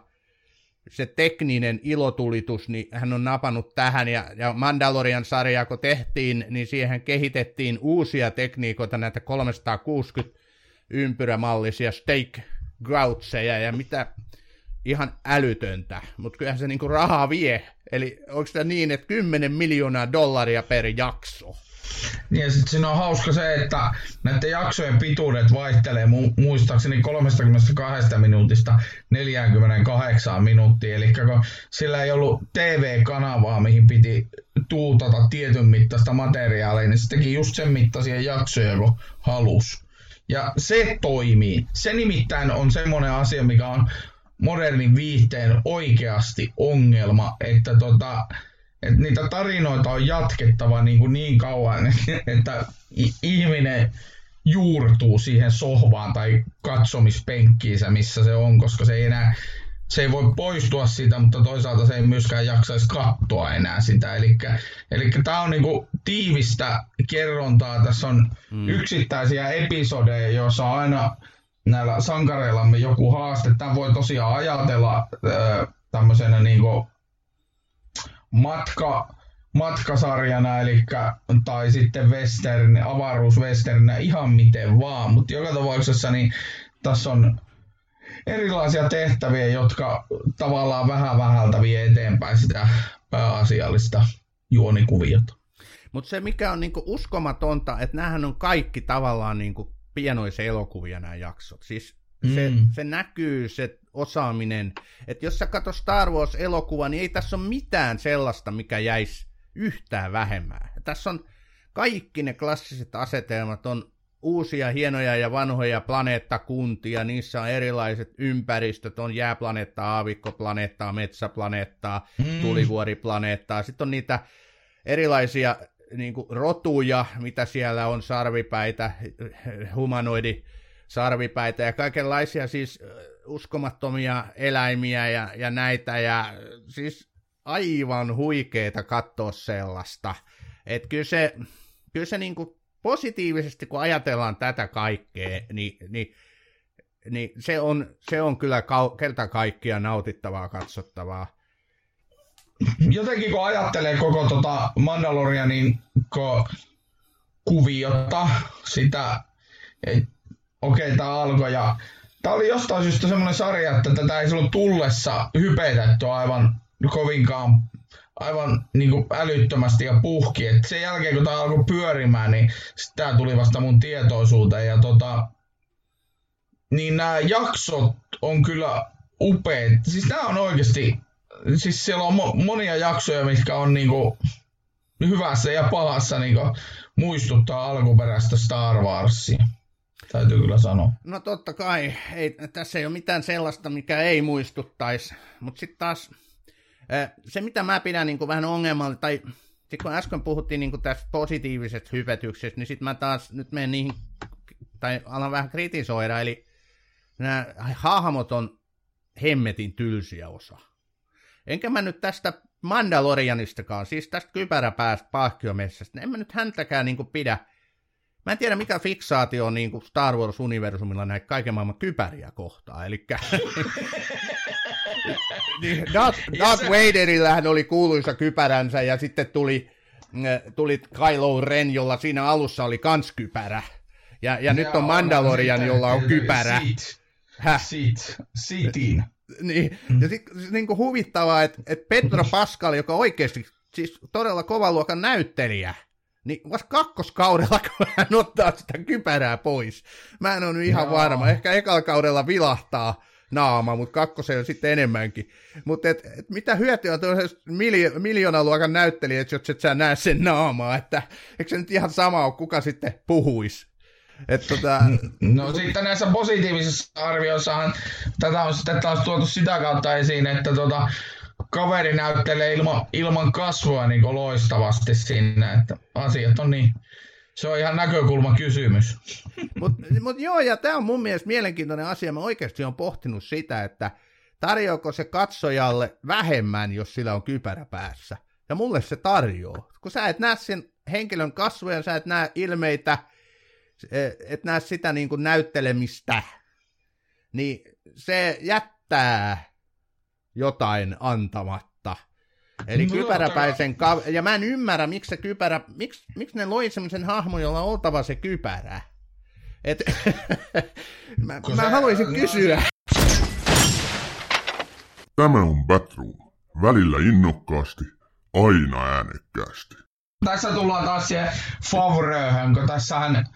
se tekninen ilotulitus, niin hän on napannut tähän, ja, ja Mandalorian sarja, kun tehtiin, niin siihen kehitettiin uusia tekniikoita, näitä 360 ympyrämallisia steak groutseja, ja mitä ihan älytöntä, mutta kyllähän se niinku rahaa vie. Eli onko tämä niin, että 10 miljoonaa dollaria per jakso? Niin ja sitten siinä on hauska se, että näiden jaksojen pituudet vaihtelee mu- muistaakseni 32 minuutista 48 minuuttia. Eli kun sillä ei ollut TV-kanavaa, mihin piti tuutata tietyn mittaista materiaalia, niin se teki just sen mittaisia jaksoja, kun halus. Ja se toimii. Se nimittäin on semmoinen asia, mikä on modernin viihteen oikeasti ongelma, että, tota, että niitä tarinoita on jatkettava niin, kuin niin kauan, (laughs) että ihminen juurtuu siihen sohvaan tai katsomispenkkiinsä, missä se on, koska se ei enää se ei voi poistua siitä, mutta toisaalta se ei myöskään jaksaisi katsoa enää sitä. Eli tämä on niinku tiivistä kerrontaa. Tässä on mm. yksittäisiä episodeja, joissa aina näillä sankareillamme joku haaste. Tämä voi tosiaan ajatella tämmöisenä niin matka, matkasarjana, eli, tai sitten western, avaruuswesternä, ihan miten vaan. Mutta joka tapauksessa niin tässä on erilaisia tehtäviä, jotka tavallaan vähän vähältä vie eteenpäin sitä pääasiallista juonikuviota. Mutta se mikä on niinku uskomatonta, että näähän on kaikki tavallaan niinku pienoisia elokuvia nämä jaksot. Siis se, mm. se näkyy, se osaaminen. Että jos sä katso Star Wars-elokuva, niin ei tässä ole mitään sellaista, mikä jäisi yhtään vähemmän. Ja tässä on kaikki ne klassiset asetelmat, on uusia hienoja ja vanhoja planeettakuntia, niissä on erilaiset ympäristöt, on jääplaneettaa, aavikkoplaneettaa, metsäplaneettaa, mm. tulivuoriplaneettaa, sitten on niitä erilaisia niin kuin rotuja, mitä siellä on, sarvipäitä, humanoidi sarvipäitä ja kaikenlaisia siis uskomattomia eläimiä ja, ja näitä ja siis aivan huikeeta katsoa sellaista. Että kyllä se, kyllä se niin kuin positiivisesti, kun ajatellaan tätä kaikkea, niin, niin, niin se, on, se on kyllä kau- kerta kaikkia nautittavaa katsottavaa jotenkin kun ajattelee koko tota Mandalorianin ko, kuviota, sitä, okei okay, tämä alkoi ja tämä oli jostain syystä semmoinen sarja, että tätä ei silloin tullessa hypetetty aivan kovinkaan aivan niin kuin älyttömästi ja puhki. Et sen jälkeen, kun tämä alkoi pyörimään, niin tämä tuli vasta mun tietoisuuteen. Ja tota, niin nämä jaksot on kyllä upeat. Siis nämä on oikeasti, siis siellä on mo- monia jaksoja, mitkä on niinku hyvässä ja pahassa niinku muistuttaa alkuperäistä Star Warsia. Täytyy kyllä sanoa. No totta kai, ei, tässä ei ole mitään sellaista, mikä ei muistuttaisi. Mutta sitten taas se, mitä mä pidän niin vähän ongelmalla, tai sit kun äsken puhuttiin niin tästä positiivisesta hypetyksestä, niin sitten mä taas nyt menen niihin, tai alan vähän kritisoida, eli nämä hahmot on hemmetin tylsiä osa. Enkä mä nyt tästä Mandalorianistakaan, siis tästä kypäräpäästä pahkiometsästä, en mä nyt häntäkään niin pidä. Mä en tiedä, mikä fiksaatio on niin Star Wars-universumilla näitä kaiken maailman kypäriä kohtaa. Eli (laughs) niin, Darth, Darth Vaderillähän oli kuuluisa kypäränsä ja sitten tuli, äh, tuli Kylo Ren, jolla siinä alussa oli kans kypärä. Ja, ja nyt on Mandalorian, (laughs) jolla on kypärä. Seat. Seatiin. Niin, ja sitten niin kuin huvittavaa, että, että Pedro Pascal, joka oikeasti siis todella kovan luokan näyttelijä, niin vasta kakkoskaudella, (laughs) kun hän ottaa sitä kypärää pois. Mä en ole nyt ihan no. varma. Ehkä ekalla kaudella vilahtaa, naama, mutta kakkosella sitten enemmänkin. Mutta et, et mitä hyötyä on tuollaisesta miljo- miljoonaluokan näyttelijät, jos et sä näe sen naamaa, että eikö se nyt ihan sama ole, kuka sitten puhuisi? Et tota... No sitten näissä positiivisissa arvioissahan tätä on sitten taas tuotu sitä kautta esiin, että tota, kaveri näyttelee ilman, ilman kasvua niin loistavasti sinne, että asiat on niin se on ihan näkökulma kysymys. Mutta mut joo, ja tämä on mun mielestä mielenkiintoinen asia. Mä oikeasti on pohtinut sitä, että tarjoako se katsojalle vähemmän, jos sillä on kypärä päässä. Ja mulle se tarjoaa. Kun sä et näe sen henkilön kasvoja, sä et näe ilmeitä, e, et näe sitä niin kuin näyttelemistä, niin se jättää jotain antamatta. Eli no, kypäräpäisen ka- Ja mä en ymmärrä, miksi se kypärä, miksi, miksi ne loi semmoisen hahmon, jolla on oltava se kypärä. Et, (laughs) mä, mä se, haluaisin no, kysyä. Tämä on Batroom. Välillä innokkaasti, aina äänekkäästi. Tässä tullaan taas siihen Favröhön, kun tässähän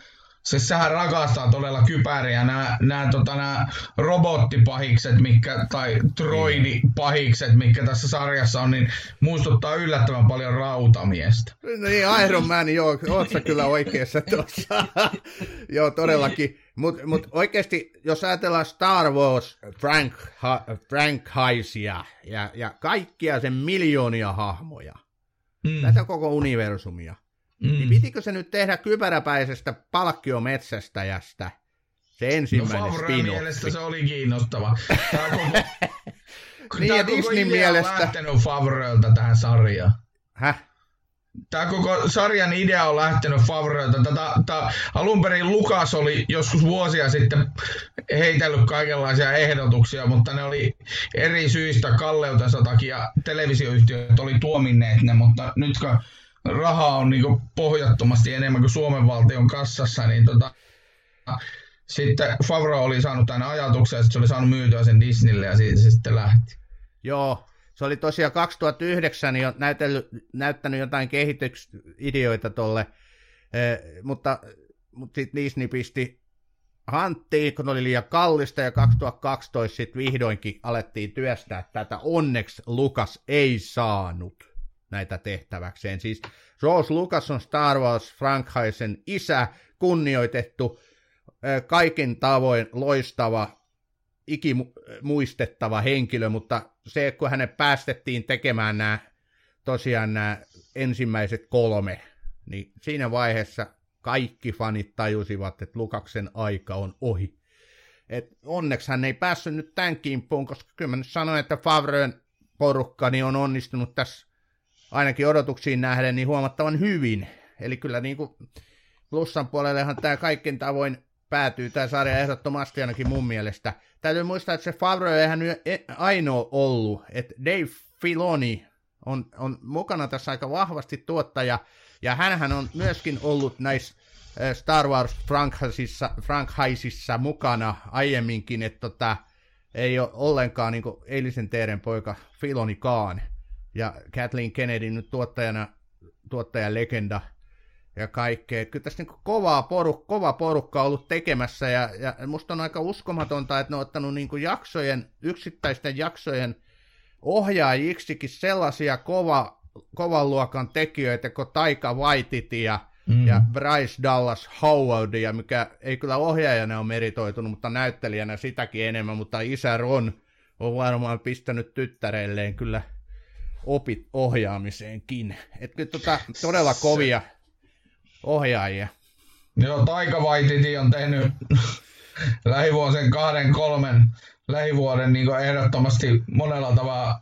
Siis sehän rakastaa todella kypäriä. Nämä, nämä, tota, nämä robottipahikset, mikä, tai droidipahikset, mikä tässä sarjassa on, niin muistuttaa yllättävän paljon rautamiestä. No niin, Iron Man, joo, oot sä kyllä oikeassa tuossa. (laughs) joo, todellakin. Mutta mut oikeasti, jos ajatellaan Star Wars Frank, ha, Frankhaisia ja, ja kaikkia sen miljoonia hahmoja, mm. tätä koko universumia, niin mm. Niin pitikö se nyt tehdä kypäräpäisestä palkkiometsästäjästä se ensimmäinen no, spin mielestä se oli kiinnostava. Tämä koko, (laughs) niin, koko mielestä... on lähtenyt Favrelta tähän sarjaan. Häh? Tämä koko sarjan idea on lähtenyt Favrelta. Tätä, tätä, alun perin Lukas oli joskus vuosia sitten heitellyt kaikenlaisia ehdotuksia, mutta ne oli eri syistä kalleutensa takia televisioyhtiöt oli tuominneet ne, mutta nyt kun rahaa on niin pohjattomasti enemmän kuin Suomen valtion kassassa, niin tota, sitten Favro oli saanut tänne ajatuksen, että se oli saanut myytyä sen Disneylle ja siitä se sitten lähti. Joo, se oli tosiaan 2009 jo näytellyt, näyttänyt jotain kehitysideoita tolle, eh, mutta, mutta sitten Disney pisti hanttiin, kun oli liian kallista, ja 2012 sitten vihdoinkin alettiin työstää tätä. Onneksi Lukas ei saanut näitä tehtäväkseen. Siis George Lucas on Star Wars franchisen isä, kunnioitettu, kaiken tavoin loistava, ikimuistettava henkilö, mutta se, kun hänet päästettiin tekemään nämä, tosiaan nämä ensimmäiset kolme, niin siinä vaiheessa kaikki fanit tajusivat, että Lukaksen aika on ohi. Et onneksi hän ei päässyt nyt tämän kimppuun, koska kyllä mä nyt sanoin, että Favreön porukka niin on onnistunut tässä ainakin odotuksiin nähden niin huomattavan hyvin. Eli kyllä niin kuin plussan puolellehan tämä kaiken tavoin päätyy tämä sarja ehdottomasti ainakin mun mielestä. Täytyy muistaa, että se Favre ei hän e- ainoa ollut, että Dave Filoni on, on mukana tässä aika vahvasti tuottaja, ja hän on myöskin ollut näissä Star Wars franchiseissa mukana aiemminkin, että tota, ei ole ollenkaan niin eilisen teeren poika Filonikaan ja Kathleen Kennedy nyt tuottajana, tuottajalegenda ja kaikkea. Kyllä tässä niin kovaa poruk, kova porukka on ollut tekemässä ja, ja musta on aika uskomatonta, että ne on ottanut niin jaksojen, yksittäisten jaksojen ohjaajiksikin sellaisia kova, kovan luokan tekijöitä kuin Taika Waititi ja, mm. ja Bryce Dallas Howard, ja mikä ei kyllä ohjaajana ole meritoitunut, mutta näyttelijänä sitäkin enemmän, mutta isä Ron on varmaan pistänyt tyttäreilleen kyllä opit ohjaamiseenkin. Että tota, todella kovia ohjaajia. Joo, Taika Waititi on tehnyt (laughs) lähivuosien kahden, kolmen lähivuoden niin ehdottomasti monella tavalla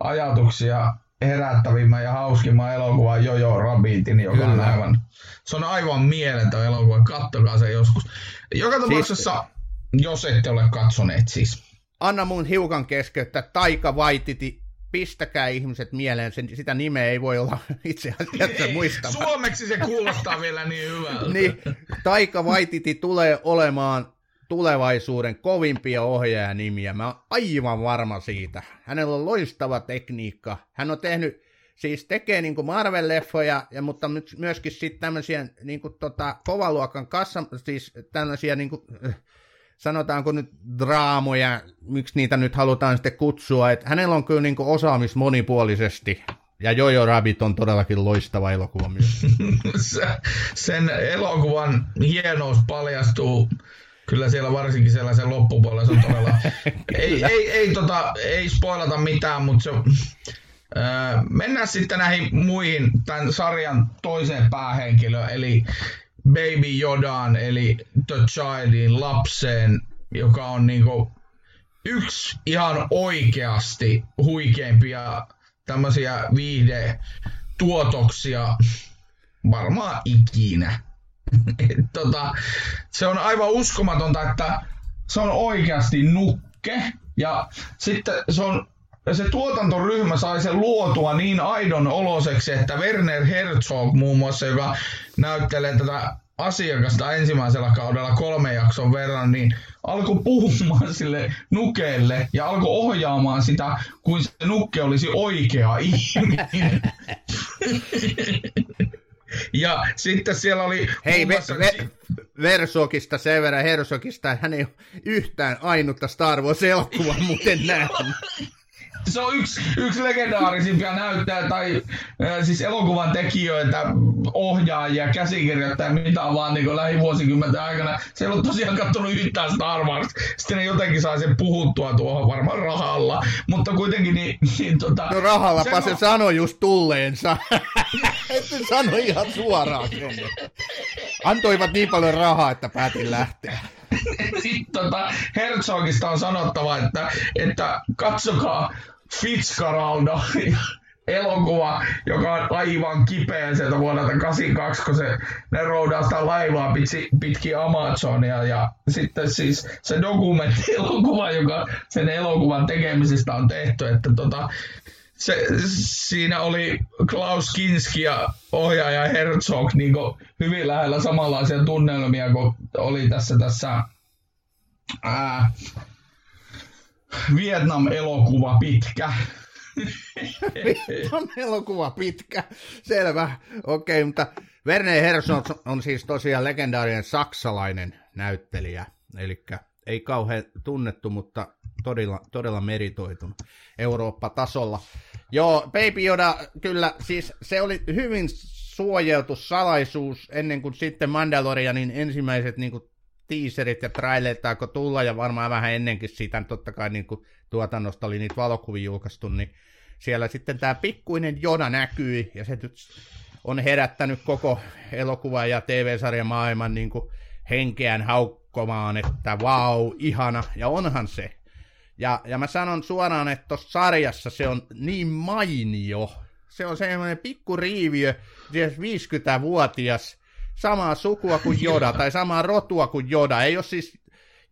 ajatuksia herättävimmän ja hauskimman elokuvan Jojo Rabbitin, joka Kyllä. on aivan, se on aivan mieletön elokuva, kattokaa se joskus. Joka siis- tapauksessa, siis, jos ette ole katsoneet siis. Anna mun hiukan keskeyttää, Taika Waititi pistäkää ihmiset mieleen, sen, sitä nimeä ei voi olla (laughs) itse asiassa muistamaan. Suomeksi se kuulostaa vielä niin hyvältä. niin, Taika Waititi tulee olemaan tulevaisuuden kovimpia ohjaajanimiä. Mä oon aivan varma siitä. Hänellä on loistava tekniikka. Hän on tehnyt, siis tekee niin Marvel-leffoja, ja, mutta myöskin sitten tämmöisiä niin kuin, tota, kovaluokan kassa, siis tämmöisiä niin kuin, sanotaanko nyt draamoja, miksi niitä nyt halutaan sitten kutsua, että hänellä on kyllä niin osaamis monipuolisesti, ja Jojo Rabbit on todellakin loistava elokuva myös. (laughs) Sen elokuvan hienous paljastuu kyllä siellä varsinkin sellaisen loppupuolella. Se on todella... (laughs) ei, ei, ei, tota, ei spoilata mitään, mutta se, öö, mennään sitten näihin muihin tämän sarjan toiseen päähenkilöön, eli Baby Jodaan, eli The Childin lapseen, joka on niinku yksi ihan oikeasti huikeimpia tämmöisiä viihdetuotoksia varmaan ikinä. (laughs) tota, se on aivan uskomatonta, että se on oikeasti nukke ja sitten se on se tuotantoryhmä sai sen luotua niin aidon oloseksi, että Werner Herzog muun muassa, joka näyttelee tätä asiakasta ensimmäisellä kaudella kolme jakson verran, niin alkoi puhumaan sille nukeelle ja alkoi ohjaamaan sitä, kuin se nukke olisi oikea ihminen. (laughs) ja sitten siellä oli... Hei, muassa... ve- ve- Versokista, sen verran Hersokista, hän ei ole yhtään ainutta Star Wars-elokuvaa muuten nähnyt (laughs) se on yksi, yksi legendaarisimpia näyttää tai äh, siis elokuvan tekijöitä, ohjaajia, käsikirjoittajia, mitä on vaan niin lähivuosikymmenten aikana. Se ei ollut tosiaan katsonut yhtään Star Wars. Sitten ne jotenkin sai sen puhuttua tuohon varmaan rahalla. Mutta kuitenkin niin, niin tota... No rahallapa se, se sanoi just tulleensa. (laughs) se sanoi ihan suoraan. Antoivat niin paljon rahaa, että päätin lähteä. (laughs) Sitten tota, Herzogista on sanottava, että, että katsokaa Fitzcarraldo (laughs) elokuva, joka on aivan kipeä sieltä vuodelta 82, kun se, ne roudaa sitä laivaa pitki, pitkin Amazonia. Ja sitten siis se dokumenttielokuva, joka sen elokuvan tekemisestä on tehty, että tota, se, siinä oli Klaus Kinski ja ohjaaja Herzog niin hyvin lähellä samanlaisia tunnelmia kuin oli tässä, tässä ää, Vietnam-elokuva pitkä. Vietnam-elokuva pitkä, selvä. Okei, okay, mutta Werner Herzog on siis tosiaan legendaarinen saksalainen näyttelijä, eli ei kauhean tunnettu, mutta todella, todella meritoitunut Eurooppa-tasolla. Joo, Baby Yoda, kyllä, siis se oli hyvin suojeltu salaisuus ennen kuin sitten Mandalorianin ensimmäiset niin kuin, teaserit ja trailerit alkoi tulla, ja varmaan vähän ennenkin siitä, totta kai niin kuin, tuotannosta oli niitä valokuvia julkaistu, niin siellä sitten tämä pikkuinen Joda näkyi, ja se nyt on herättänyt koko elokuva- ja TV-sarjan maailman niin kuin, henkeään haukkomaan, että vau, ihana, ja onhan se. Ja, ja mä sanon suoraan, että tuossa sarjassa se on niin mainio. Se on semmoinen pikku riiviö, siis 50-vuotias, samaa sukua kuin Joda, tai samaa rotua kuin Joda. Ei ole siis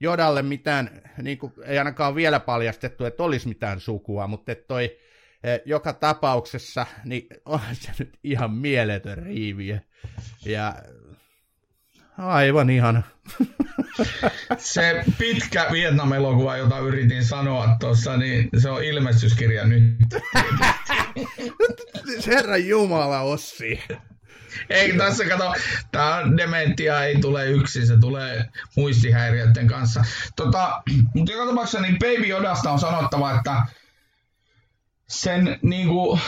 Jodalle mitään, niin kuin, ei ainakaan vielä paljastettu, että olisi mitään sukua, mutta toi eh, joka tapauksessa, niin on se nyt ihan mieletön riiviö. Ja Aivan ihana. Se pitkä Vietnam-elokuva, jota yritin sanoa tuossa, niin se on ilmestyskirja nyt. (laughs) Herran Jumala, Ossi. Ei tässä kato, tämä dementia ei tule yksin, se tulee muistihäiriöiden kanssa. Tota, mutta joka tapauksessa niin Baby Odasta on sanottava, että sen niinku,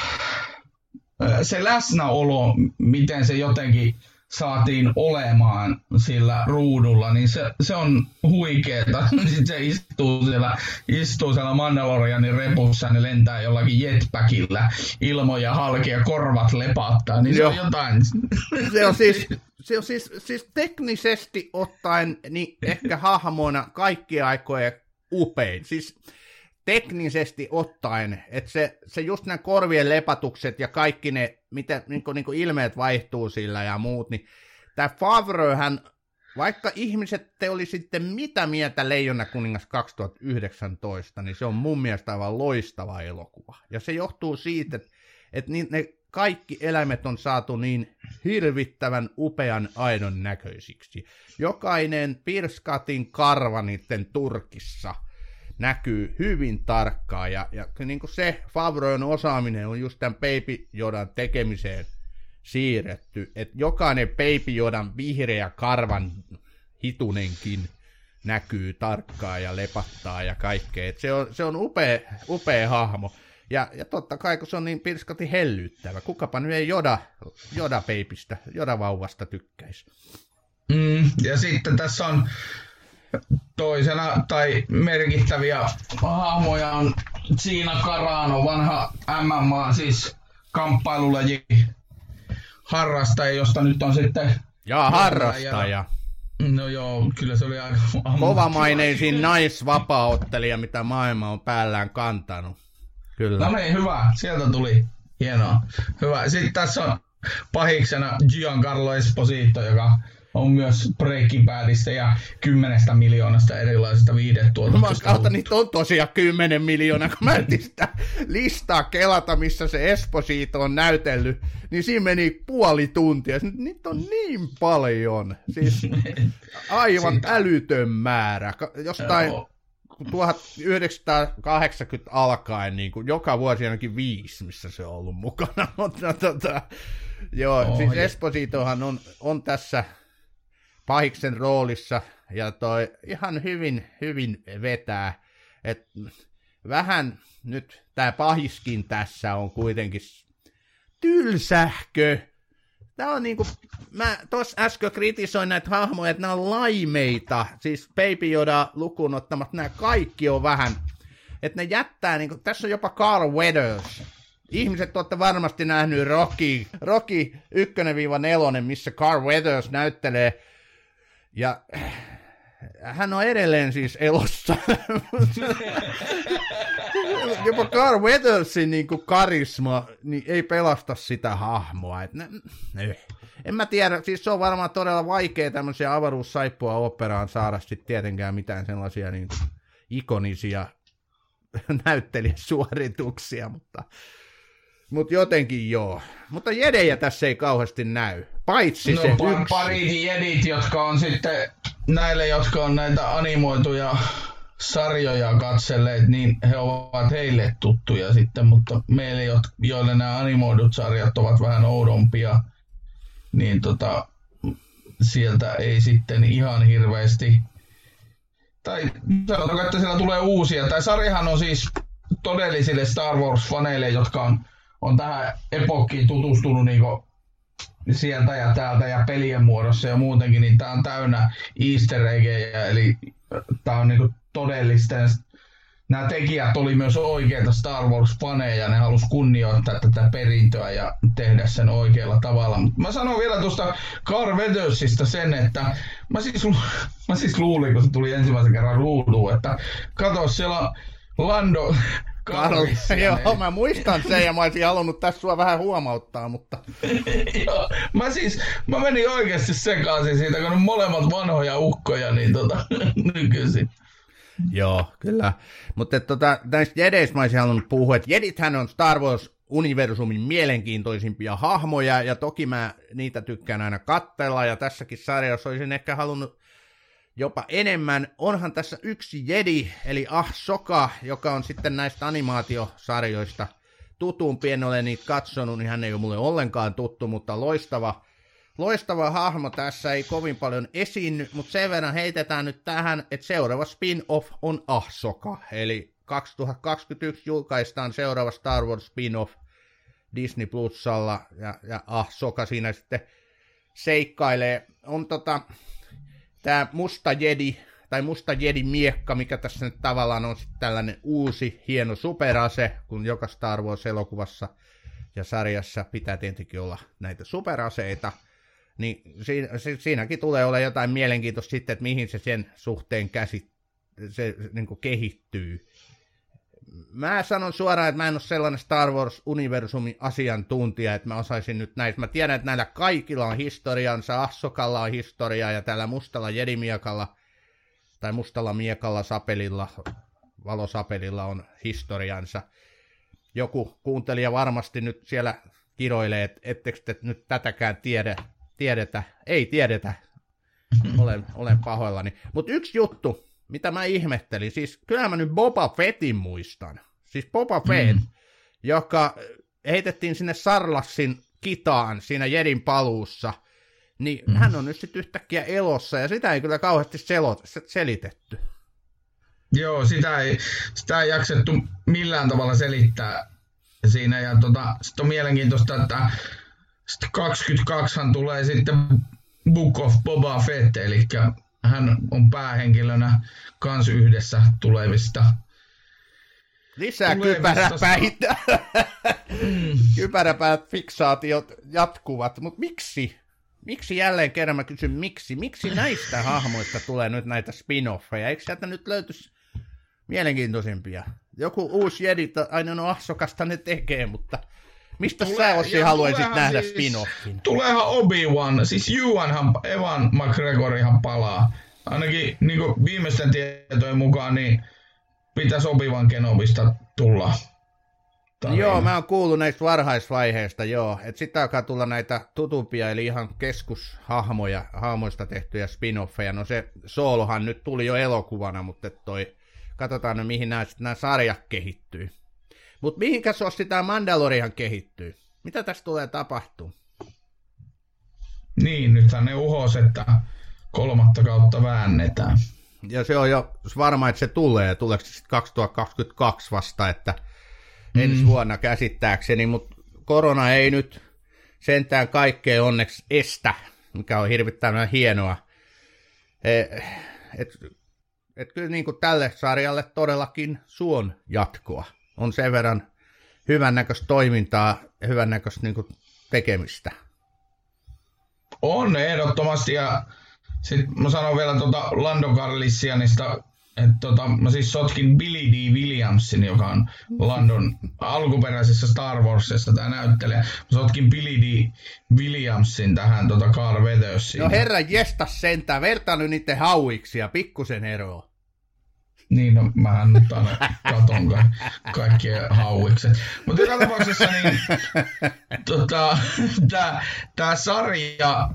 se läsnäolo, miten se jotenkin saatiin olemaan sillä ruudulla, niin se, se on huikeeta. Sitten (laughs) se istuu siellä, istuu siellä Mandalorianin repussa ne lentää jollakin jetpackillä ilmoja halki ja korvat lepattaa, niin Joo. se on jotain. (laughs) Se on siis, se on siis, siis teknisesti ottaen niin ehkä hahmona kaikkia aikojen upein. Siis teknisesti ottaen, että se, se just nämä korvien lepatukset ja kaikki ne, miten niin kuin, niin kuin ilmeet vaihtuu sillä ja muut, niin tämä Favrehän, vaikka ihmiset te oli sitten mitä mieltä Leijona kuningas 2019, niin se on mun mielestä aivan loistava elokuva. Ja se johtuu siitä, että, että niin, ne kaikki eläimet on saatu niin hirvittävän upean aidon näköisiksi. Jokainen pirskatin karva niiden turkissa – näkyy hyvin tarkkaan. Ja, ja niin kuin se Favroin osaaminen on just tämän Baby Jodan tekemiseen siirretty, että jokainen Baby Jodan vihreä karvan hitunenkin näkyy tarkkaan ja lepattaa ja kaikkea. Et se on, se on upea, upea hahmo. Ja, ja totta kai, kun se on niin pirskati hellyttävä. Kukapa nyt ei Joda, Joda Babystä, Joda vauvasta tykkäisi. Mm, ja sitten tässä on toisena tai merkittäviä hahmoja on Siina Karano, vanha MMA, siis kamppailulaji harrastaja, josta nyt on sitten... Ja harrastaja. No joo, kyllä se oli aika... Kovamaineisin naisvapaaottelija, mitä maailma on päällään kantanut. Kyllä. No niin, hyvä. Sieltä tuli. Hienoa. Hyvä. Sitten tässä on pahiksena Giancarlo Esposito, joka on myös Breaking Badista ja kymmenestä miljoonasta erilaisista viidetuotantosta. Mä niitä on tosiaan kymmenen miljoonaa, kun mä etin sitä listaa kelata, missä se Esposito on näytellyt, niin siinä meni puoli tuntia. Niitä on niin paljon. Siis (laughs) aivan Siitä. älytön määrä. Jostain... Joo. 1980 alkaen niin kuin joka vuosi ainakin viisi, missä se on ollut mukana. (laughs) Mutta tota, joo, oh, siis Espositohan on, on tässä pahiksen roolissa ja toi ihan hyvin, hyvin vetää. Et vähän nyt tämä pahiskin tässä on kuitenkin tylsähkö. Tämä on niinku, mä tos äsken kritisoin näitä hahmoja, että nämä on laimeita. Siis Baby Yoda lukuun ottamat, nämä kaikki on vähän, että ne jättää niinku, tässä on jopa Carl Weathers. Ihmiset olette varmasti nähnyt Rocky, Rocky 1-4, missä Carl Weathers näyttelee ja hän on edelleen siis elossa. Jopa Carl Weathersin niin kuin karisma niin ei pelasta sitä hahmoa. Et ne, ne. En mä tiedä, siis se on varmaan todella vaikea tämmöisiä avaruussaippua operaan saada sitten tietenkään mitään sellaisia niin kuin ikonisia näyttelijäsuorituksia, mutta mutta jotenkin joo. Mutta jedejä tässä ei kauheasti näy. Paitsi no, se pa- yksi. pari jedit, jotka on sitten näille, jotka on näitä animoituja sarjoja katselleet, niin he ovat heille tuttuja sitten, mutta meille, joille nämä animoidut sarjat ovat vähän oudompia, niin tota, sieltä ei sitten ihan hirveästi, tai sanotaanko, että siellä tulee uusia. Tämä sarjahan on siis todellisille Star Wars-faneille, jotka on on tähän epokkiin tutustunut niin sieltä ja täältä ja pelien muodossa ja muutenkin, niin tämä on täynnä easter eggejä, eli tämä on niin todellisten nämä tekijät oli myös oikeita Star Wars-faneja, ne halusi kunnioittaa tätä perintöä ja tehdä sen oikealla tavalla. Mutta mä sanon vielä tuosta Carl Weathersista sen, että mä siis, (laughs) mä siis luulin, kun se tuli ensimmäisen kerran ruuduun, että kato, siellä Lando, (laughs) Karl. Joo, mä muistan sen ja mä olisin halunnut tässä sua vähän huomauttaa, mutta... (laughs) Joo, mä siis, mä menin oikeasti sekaisin siitä, kun ne molemmat vanhoja ukkoja, niin tota, (laughs) nykyisin. Joo, kyllä. Mutta tota, näistä jedeistä mä olisin halunnut puhua, että jedithän on Star Wars universumin mielenkiintoisimpia hahmoja, ja toki mä niitä tykkään aina katsella, ja tässäkin sarjassa olisin ehkä halunnut jopa enemmän. Onhan tässä yksi Jedi, eli Ahsoka, joka on sitten näistä animaatiosarjoista tutumpi, en ole niitä katsonut, niin hän ei ole mulle ollenkaan tuttu, mutta loistava, loistava hahmo tässä ei kovin paljon esiinny, mutta sen verran heitetään nyt tähän, että seuraava spin-off on Ahsoka, eli 2021 julkaistaan seuraava Star Wars spin-off Disney Plusalla, ja, ja Ahsoka siinä sitten seikkailee. On tota, tämä Musta Jedi, tai Musta Jedi miekka, mikä tässä nyt tavallaan on sitten tällainen uusi hieno superase, kun joka Star Wars-elokuvassa ja sarjassa pitää tietenkin olla näitä superaseita, niin siinä, siinäkin tulee olla jotain mielenkiintoista sitten, että mihin se sen suhteen käsit, se niin kehittyy mä sanon suoraan, että mä en ole sellainen Star Wars-universumin asiantuntija, että mä osaisin nyt näistä. Mä tiedän, että näillä kaikilla on historiansa, Assokalla on historiaa ja täällä mustalla jedimiekalla tai mustalla miekalla sapelilla, valosapelilla on historiansa. Joku kuuntelija varmasti nyt siellä kiroilee, että ettekö te nyt tätäkään tiedä, tiedetä. Ei tiedetä. Olen, olen pahoillani. Mutta yksi juttu, mitä mä ihmettelin, siis kyllähän mä nyt Boba Fettin muistan. Siis Boba Fett, mm. joka heitettiin sinne Sarlassin kitaan siinä Jedin paluussa, niin mm. hän on nyt sitten yhtäkkiä elossa, ja sitä ei kyllä kauheasti selot, selitetty. Joo, sitä ei, sitä ei jaksettu millään tavalla selittää siinä, ja tota, sitten on mielenkiintoista, että 22 tulee sitten Book of Boba Fett, eli hän on päähenkilönä kans yhdessä tulevista Lisää kypäräpäitä. Mm. Kypäräpäät fiksaatiot jatkuvat, mutta miksi? Miksi jälleen kerran mä kysyn miksi? Miksi näistä hahmoista tulee nyt näitä spin-offeja? Eikö sieltä nyt löytyisi mielenkiintoisimpia? Joku uusi Jedi, aina no ahsokasta ne tekee, mutta Mistä Tule, sä Ossi haluaisit nähdä siis, spin-offin? Tuleehan Obi-Wan, siis Ewanhan, Evan McGregorihan palaa. Ainakin niin viimeisten tietojen mukaan niin pitäisi Obi-Wan Kenobista tulla. Tarina. Joo, mä oon kuullut näistä varhaisvaiheista, joo. Että sitten alkaa tulla näitä tutumpia, eli ihan keskushahmoja, hahmoista tehtyjä spin-offeja. No se Soolohan nyt tuli jo elokuvana, mutta toi, katsotaan no, mihin nämä, nämä sarjat kehittyy. Mutta mihinkä Sossi tämä Mandalorian kehittyy? Mitä tässä tulee tapahtuu? Niin, nythän ne uhos, että kolmatta kautta väännetään. Ja se on jo varma, että se tulee. Tuleeko se sitten 2022 vasta, että mm. ensi vuonna käsittääkseni, mutta korona ei nyt sentään kaikkea onneksi estä, mikä on hirvittävän hienoa. Et, et, et kyllä niin kuin tälle sarjalle todellakin suon jatkoa on sen verran hyvännäköistä toimintaa ja hyvännäköistä niin tekemistä. On ehdottomasti ja sitten mä sanon vielä tuota Lando Carlissianista, että tota, mä siis sotkin Billy D. Williamsin, joka on Landon alkuperäisessä Star Warsissa tämä näyttelijä. Mä sotkin Billy D. Williamsin tähän tota Carl Weathersiin. No herra jesta sentään, vertaan nyt niiden hauiksi ja pikkusen eroa. Niin, no mähän nyt aina katon ka- kaikkien hauikset. Mutta joka tapauksessa niin, tota, tämä sarja,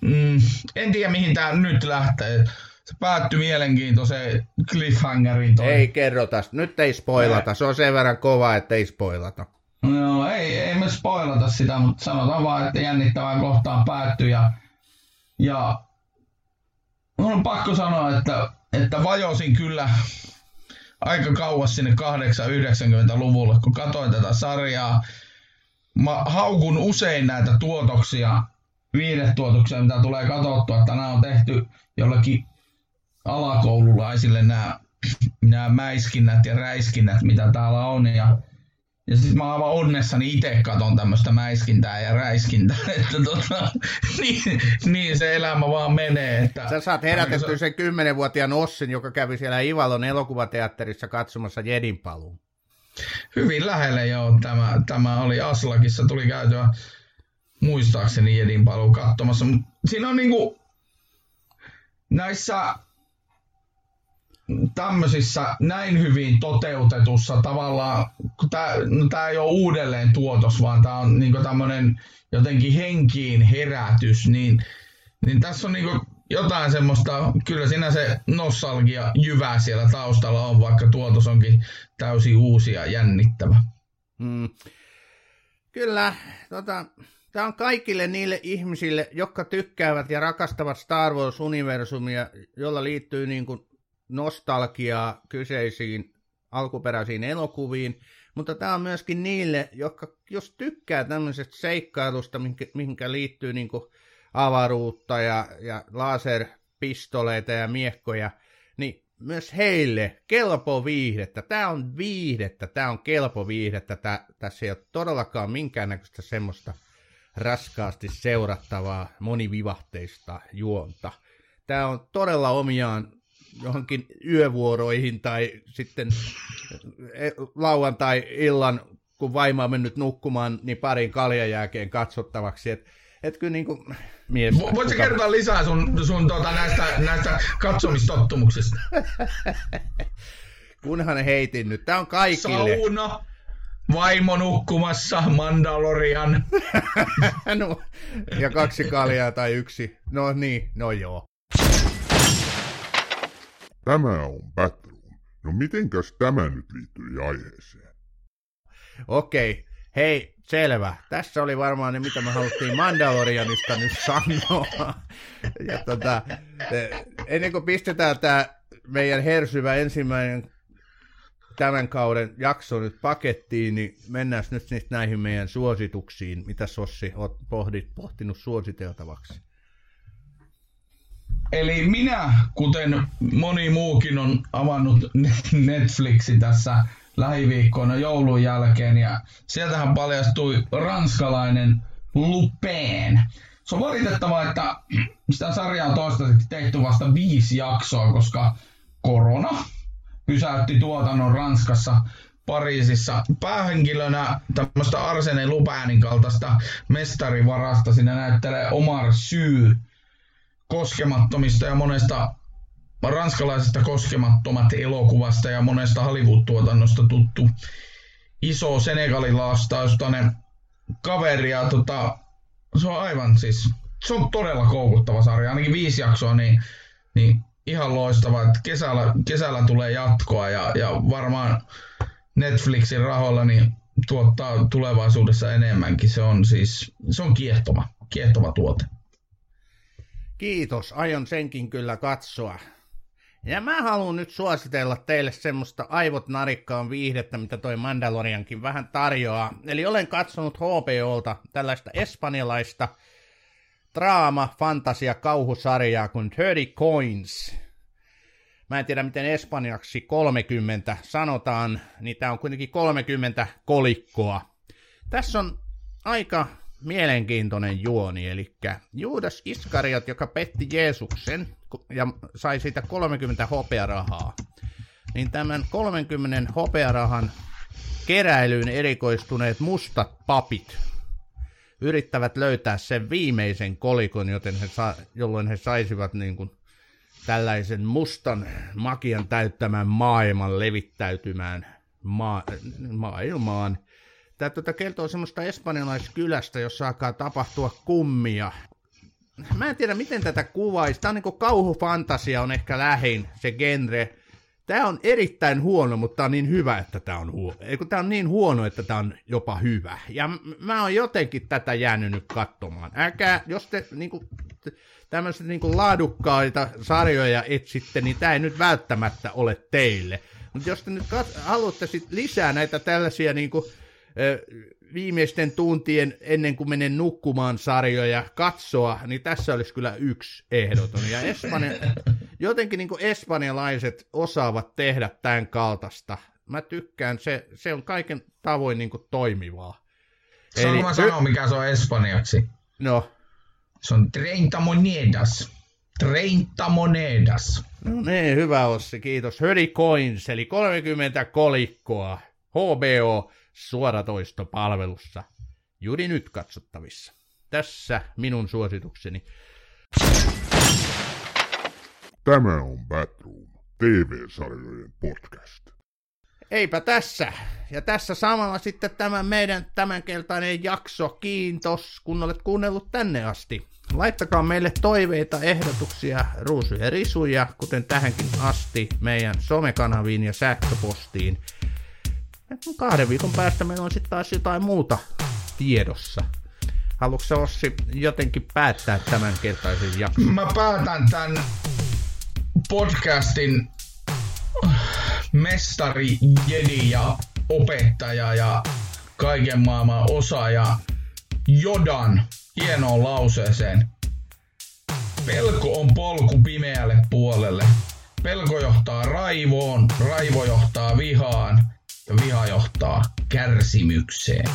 mm, en tiedä mihin tämä nyt lähtee. Se päättyi mielenkiintoiseen cliffhangerin. Toi. Ei kerrota, nyt ei spoilata. Se on sen verran kova, että ei spoilata. No ei, ei me spoilata sitä, mutta sanotaan vaan, että jännittävään kohtaan päättyi. Ja, ja on pakko sanoa, että että vajosin kyllä aika kauas sinne 8-90-luvulle, kun katsoin tätä sarjaa. Mä haukun usein näitä tuotoksia, viidetuotoksia, mitä tulee katsottua, että nämä on tehty jollekin alakoululaisille nämä, nämä mäiskinnät ja räiskinnät, mitä täällä on. Ja ja sitten mä aivan onnessani itse katon tämmöistä mäiskintää ja räiskintää, (laughs) että tota, niin, niin, se elämä vaan menee. Että, Sä saat herätettyä sen kymmenenvuotiaan Ossin, joka kävi siellä Ivalon elokuvateatterissa katsomassa Jedin paluun. Hyvin lähelle joo, tämä, tämä oli Aslakissa, tuli käytyä muistaakseni Jedin paluun katsomassa. Siinä on niinku näissä tämmöisissä näin hyvin toteutetussa tavallaan, tämä no ei ole uudelleen tuotos, vaan tämä on niin tämmöinen jotenkin henkiin herätys, niin, niin tässä on niin jotain semmoista, kyllä siinä se nostalgia jyvä siellä taustalla on, vaikka tuotos onkin täysin uusi ja jännittävä. Mm. Kyllä, tota, tämä on kaikille niille ihmisille, jotka tykkäävät ja rakastavat Star Wars-universumia, jolla liittyy niin kuin nostalgiaa kyseisiin alkuperäisiin elokuviin, mutta tämä on myöskin niille, jotka jos tykkää tämmöisestä seikkailusta, minkä, liittyy niin avaruutta ja, ja laserpistoleita ja miekkoja, niin myös heille kelpo viihdettä. Tämä on viihdettä, tämä on kelpo viihdettä. Tää, tässä ei ole todellakaan minkäännäköistä semmoista raskaasti seurattavaa monivivahteista juonta. Tämä on todella omiaan johonkin yövuoroihin tai sitten e, lauantai-illan, kun vaimo on mennyt nukkumaan, niin parin kaljan jälkeen katsottavaksi. Että et kyllä niin kuin mies... Voitko kuka... kertoa lisää sun, sun tuota, näistä, näistä katsomistottumuksista? (laughs) Kunhan heitin nyt. Tämä on kaikille. Sauna, vaimo nukkumassa, Mandalorian. (laughs) no, ja kaksi kaljaa tai yksi. No niin, no joo. Tämä on Batroom. No mitenkäs tämä nyt liittyy aiheeseen? Okei, hei, selvä. Tässä oli varmaan ne, mitä me haluttiin Mandalorianista nyt sanoa. Ja tota, ennen kuin pistetään tämä meidän hersyvä ensimmäinen tämän kauden jakso nyt pakettiin, niin mennään nyt näihin meidän suosituksiin. Mitä Sossi olet pohdit, pohtinut suositeltavaksi? Eli minä, kuten moni muukin, on avannut Netflixin tässä lähiviikkoina joulun jälkeen ja sieltähän paljastui ranskalainen Lupin. Se on valitettavaa, että sitä sarjaa on toistaiseksi tehty vasta viisi jaksoa, koska korona pysäytti tuotannon Ranskassa Pariisissa päähenkilönä tämmöistä Arsene Lupinin kaltaista mestarivarasta. Siinä näyttelee Omar Sy koskemattomista ja monesta ranskalaisesta koskemattomat elokuvasta ja monesta Hollywood-tuotannosta tuttu iso senegalilaastaustainen kaveri. Ja tota, se on aivan siis, se on todella koukuttava sarja, ainakin viisi jaksoa, niin, niin ihan loistava, että kesällä, kesällä tulee jatkoa ja, ja varmaan Netflixin rahoilla niin tuottaa tulevaisuudessa enemmänkin. Se on siis, se on kiehtova, kiehtova tuote. Kiitos, aion senkin kyllä katsoa. Ja mä haluan nyt suositella teille semmoista aivot narikkaan viihdettä, mitä toi Mandaloriankin vähän tarjoaa. Eli olen katsonut HBOlta tällaista espanjalaista draama, fantasia, kauhusarjaa kuin 30 Coins. Mä en tiedä, miten espanjaksi 30 sanotaan, niin tää on kuitenkin 30 kolikkoa. Tässä on aika mielenkiintoinen juoni, eli Juudas Iskariot, joka petti Jeesuksen ja sai siitä 30 hopearahaa, niin tämän 30 hopearahan keräilyyn erikoistuneet mustat papit yrittävät löytää sen viimeisen kolikon, joten he sa- jolloin he saisivat niin kuin tällaisen mustan makian täyttämän maailman levittäytymään ma- maailmaan – Tämä tuota kertoo semmoista espanjalaiskylästä, jossa alkaa tapahtua kummia. Mä en tiedä, miten tätä kuvaisi. Tämä on niin kauhufantasia on ehkä lähin se genre. Tämä on erittäin huono, mutta tämä on niin hyvä, että tämä on huono. Eikö tämä on niin huono, että tämä on jopa hyvä. Ja mä oon jotenkin tätä jäänyt nyt katsomaan. Älkää, jos te niin kuin, tämmöiset niin kuin laadukkaita sarjoja etsitte, niin tämä ei nyt välttämättä ole teille. Mutta jos te nyt kat- haluatte sit lisää näitä tällaisia niin kuin, viimeisten tuntien ennen kuin menen nukkumaan sarjoja katsoa, niin tässä olisi kyllä yksi ehdoton. Ja Espanja, (laughs) jotenkin niin espanjalaiset osaavat tehdä tämän kaltaista. Mä tykkään, se, se on kaiken tavoin niin kuin toimivaa. Saanko mä sanoa, mikä se on espanjaksi? No. Se on 30 monedas. 30 monedas. No niin, hyvä Ossi, kiitos. Höri Coins, eli 30 kolikkoa. HBO suoratoistopalvelussa juuri nyt katsottavissa. Tässä minun suositukseni. Tämä on Batroom, TV-sarjojen podcast. Eipä tässä. Ja tässä samalla sitten tämä meidän tämänkeltainen jakso. Kiitos, kun olet kuunnellut tänne asti. Laittakaa meille toiveita, ehdotuksia, ruusuja ja risuja, kuten tähänkin asti, meidän somekanaviin ja sähköpostiin kahden viikon päästä meillä on sitten taas jotain muuta tiedossa. Haluatko Ossi jotenkin päättää tämän kertaisen jakson? Mä päätän tämän podcastin mestari, jedi ja opettaja ja kaiken maailman osaaja Jodan hienoon lauseeseen. Pelko on polku pimeälle puolelle. Pelko johtaa raivoon, raivo johtaa vihaan ja viha johtaa kärsimykseen.